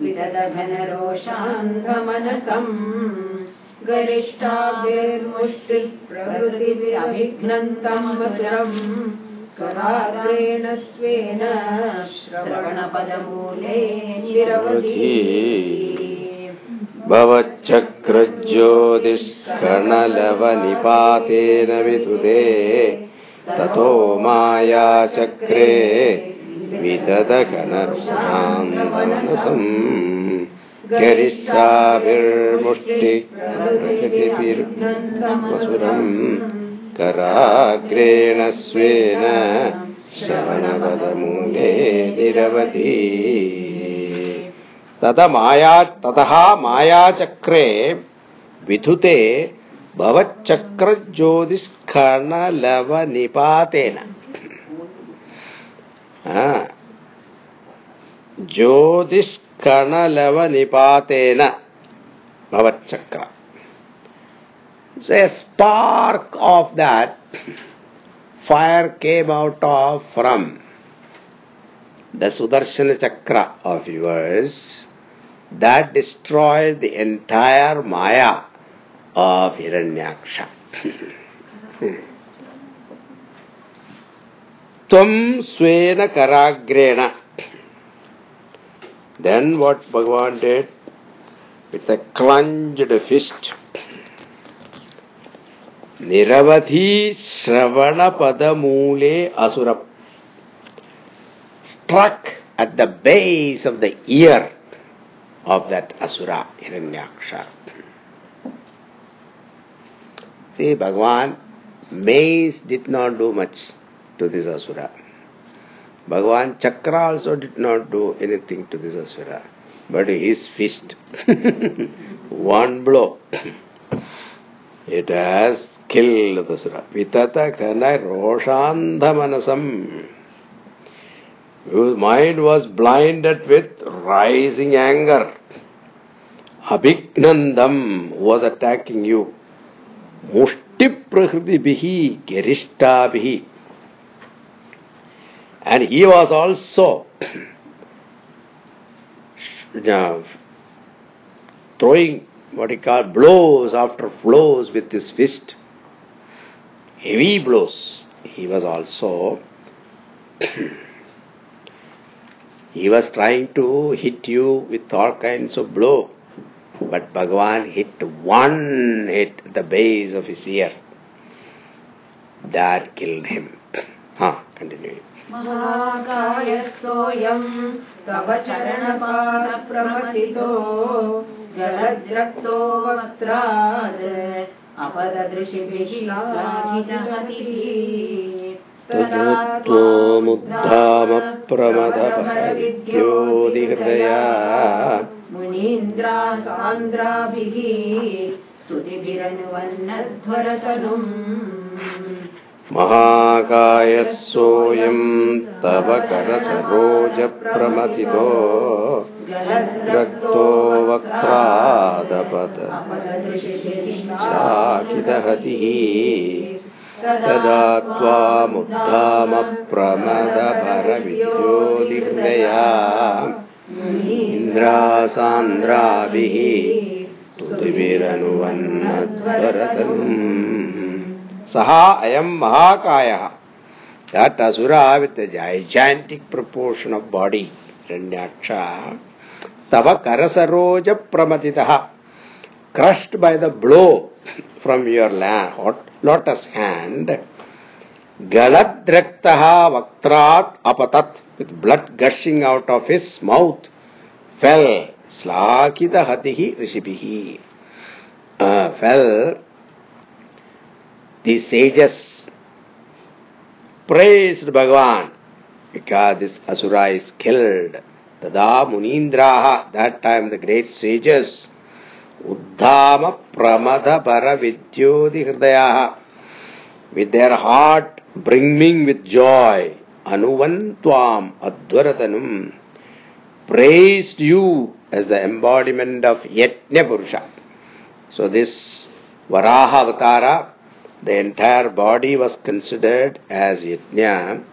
S3: विदधघनरोषान्धमनसम्। गरिष्ठाभिर्मुष्टिः प्रभृतिभिरभिघ्नन्तम् वज्रम् कराग्रेण स्वेन श्रवणपदमूले निरवधि
S2: भवच्चक्रज्योतिष्कणलवनिपातेन विदुदे ततो मायाचक्रे विदधघनरुषान्दमनसम् गरिष्ठाभिर्मुष्टिप्रकृतिभिर्वसुरम् कराग्रेण स्वेन श्रवणपदमूले निरवधि तद माया ततः मायाचक्रे विधुते भवच्चक्रज्योतिष्कर्णलवनिपातेन ज्योतिष्कर्णलवनिपातेन भवच्चक्र So a spark of that fire came out of from the Sudarshana Chakra of yours that destroyed the entire Maya of Hiranyaksha. Tvam Svena Karagrena. Then what Bhagavan did? With a clenched fist, Niravadhi Shravana Padamule Asura struck at the base of the ear of that Asura Hiranyaksha. See, Bhagavan, mace did not do much to this Asura. Bhagavan Chakra also did not do anything to this Asura. But his fist, one blow, it has killed the Asura. Vitata roshanda manasam. Whose mind was blinded with rising anger. Abhignandam was attacking you. Mushti prahritibihi gerishtabihi. And he was also uh, throwing what he called blows after blows with his fist. Heavy blows. He was also he was trying to hit you with all kinds of blow. But Bhagavan hit one hit at the base of his ear. That killed him. Huh, continue.
S3: महाकायस्सोऽयम् तव चरणपादप्रमथितो जलद्रक्तो वक्त्राद् अपददृशिभिः श्लाघितहतिः
S2: मुनीन्द्रा
S3: सान्द्राभिः स्तुतिभिरनुवन्नध्वरतनुम्
S2: महाकायः सोऽयम् तव करसरोजप्रमथितो रक्तो वक्त्रादपदश्चाचितहतिः ददा तदा लिभया इन्द्रासान्द्राभिः स्तुतिभिरनुवन्नध्वरतनुम् Saha ayam mahakaya. That asura with a gigantic proportion of body, Hiranyaksha, tava karasaroja pramatitaha, crushed by the blow from your lotus hand, galadraktaha vaktrat apatat, with blood gushing out of his mouth, fell, slakita hatihi rishibihi, uh, fell the sages praised Bhagavan because this Asura is killed. Tada Munindraha, that time the great sages, Uddhama Pramada Para Vidyodi with their heart brimming with joy, Anuvantvam Advaratanum, praised you as the embodiment of Yajna Purusha. So this Varaha Avatara the entire body was considered as yajna,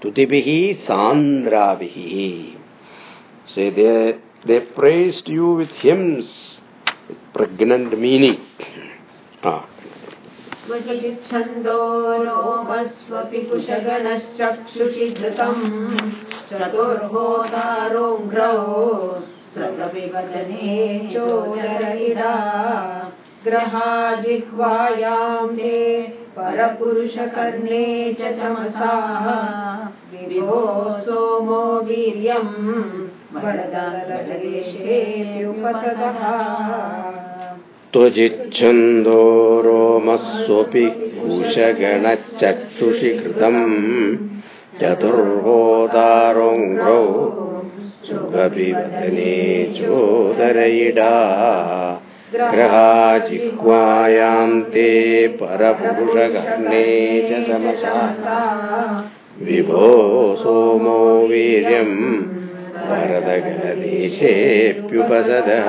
S2: tutibihi sandrabihi. So they, they praised you with hymns, with pregnant meaning. Ah.
S3: च कुशगनश्चक्षुषि धृतम् चतुर्होतारो ङ्रौ स्रवीवदने चोचरयिणा ग्रहाजिह्वायामे परपुरुषकर्णे च चमसाः। विभो सोमो वीर्यम्। वरदालेशे उपसतः
S2: त्वजिच्छन्दो रोमस्वपि कुशगणचक्षुषि कृतम् चतुर्होदारोङ्घ्रौ सुभपि वदने चोदरयिडा। ग्रहाजिह्वायाम् ते परपुरुषगणे च समसा। विभो सोमो वीर्यम् वरदगलदेशेऽप्युपसदः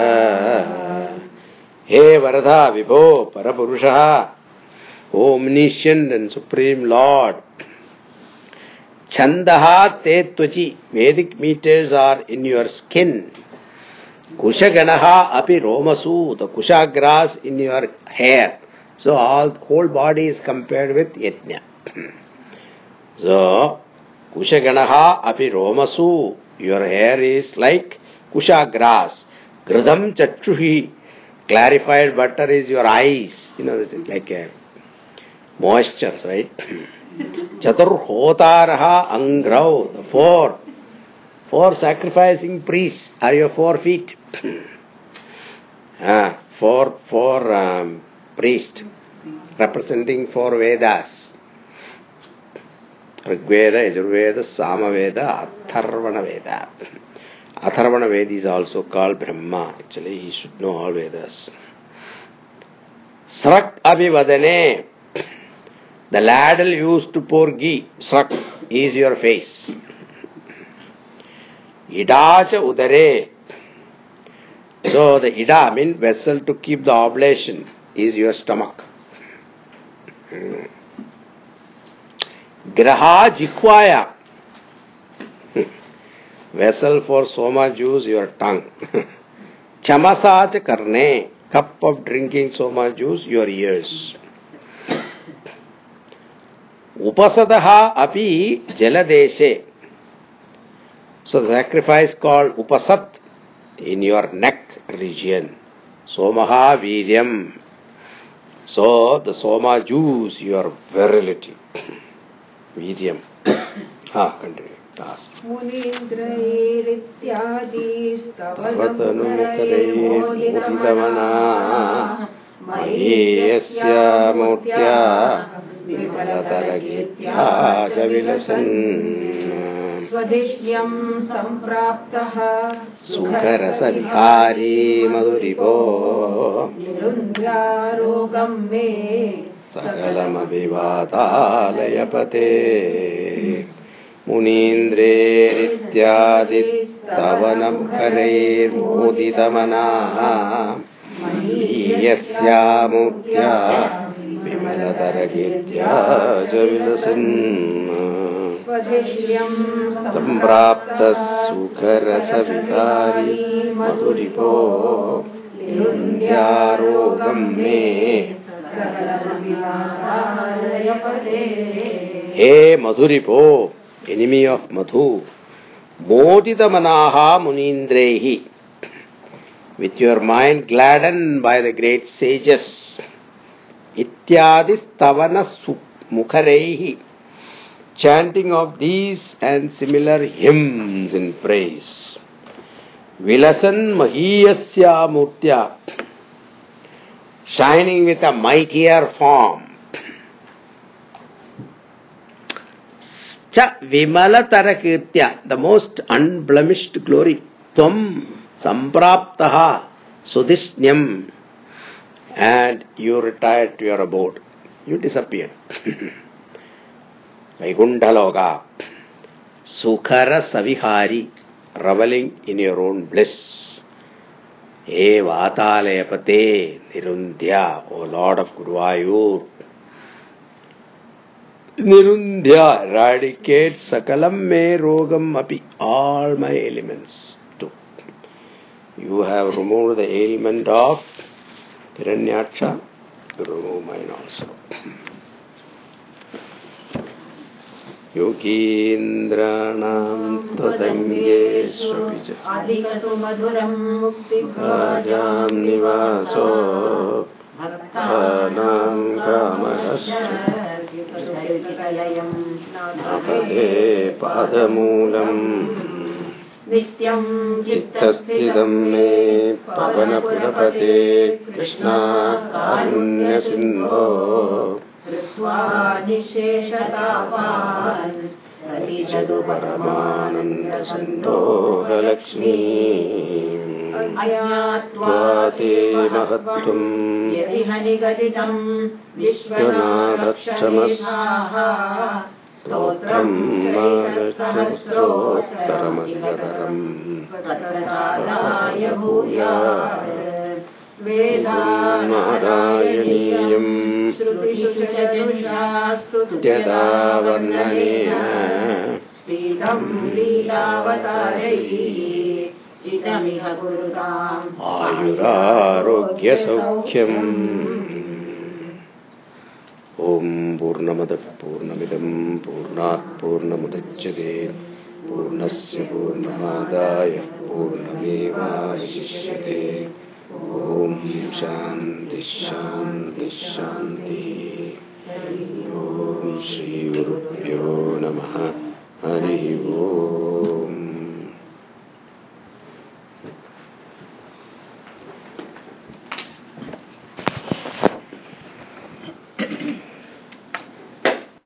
S2: हे वरदा विभो पर पुरुष ओम and supreme lord. छंदहा Vedic meters are in your skin. कुशगणहा अपि रोमसू the kusha grass in your hair. So all whole body is compared with yajna. So कुशगणहा अपि रोमसू। Your hair is like kusha grass. घृतम चक्षुही clarified butter is your eyes. You know like a moisture right? Chatur hotaraha angrau the four. Four sacrificing priests are your four feet. Ah four four um, priests representing four vedas. Yajurveda, Samaveda, Atharvana Veda. Atharvana Veda is also called Brahma. Actually, he should know all Vedas. Srak Abhivadane. The ladle used to pour ghee, Srak, is your face. Idacha Udare. So the Ida means vessel to keep the oblation is your stomach. Hmm. Graha Jihvaya. Vessel for soma juice, your tongue. Chamasach Karne. Cup of drinking soma juice, your ears. Upasadaha api jaladeshe. So the sacrifice called upasat in your neck region. Somaha viryam. So the soma juice, your virility. Viryam. ah, continue.
S3: मुनीन्द्रैरित्यादिस्तवतनुकरैर्मुदितमना
S2: मयीयस्य मूर्त्या विमलतरगीत्या च विलसन्।
S3: स्वधिष्यम् सम्प्राप्तः।
S2: सुखरसविहारी मधुरिपो
S3: निरुन्ध्यारोगम् मे।
S2: सकलमभिवातालयपते मुनीन्द्रेरित्यादिस्तवनमुखरैर्मोदितमनाः मयीयस्या मूर्त्या विमलतरगीत्या च विलसन् सम्प्राप्तः सुखरसविहारी मधुरिपो। निरुन्ध्यारोगम् मे। हे मधुरिपो enemy of madhu modita manaha munindrehi with your mind gladdened by the great sages. ityadi stavana mukharehi chanting of these and similar hymns in praise. vilasan mahiyasya murtya shining with a mightier form చ విమలతర కీర్త్య the most unblemished glory త్వం సంప్రాప్త సుధిష్ణ్యం. And you retired to your abode you disappear Vaikunthaloka సుఖర సవిహారి revelling in your own bliss ఏ వాతాలేపతే నిరుంధ్య O lord of Guruvayur. Nirundhya eradicates sakalam me rogam api, all my ailments too. You have removed the ailment of Hiranyaksha through mine also. योगीन्द्राणाम् त्वदङ्गेष्वपि च निवासो भक्तानाम्
S3: कामहर्षलयम्
S2: कामहे पादमूलम्
S3: नित्यम्
S2: चित्तस्थितम् मे पवनपुरपते कृष्णा कारुण्यसिन्धो।
S3: कृत्वा निःशेषतापान् प्रतिशतु
S2: परमानन्दसन्तोहलक्ष्मी
S3: अज्ञात्वा
S2: ते महत्त्वम्
S3: यदिह
S2: निगदितम्
S3: विश्वना रक्षमस्याः श्रोत्रम् वेदा नारायणीयम् चास्तु
S2: यदा वर्णनेन।
S3: लीलावतारै
S2: आयुरारोग्यसौख्यम्। ॐ पूर्णमदः पूर्णमिदम् पूर्णात् पूर्णमुदच्यते। पूर्णस्य पूर्णमादाय पूर्णमेवावशिष्यते ॐ शान्तिः शान्तिः शान्तिः। ॐ श्रीगुरुभ्यो नमः। हरिः ओम्।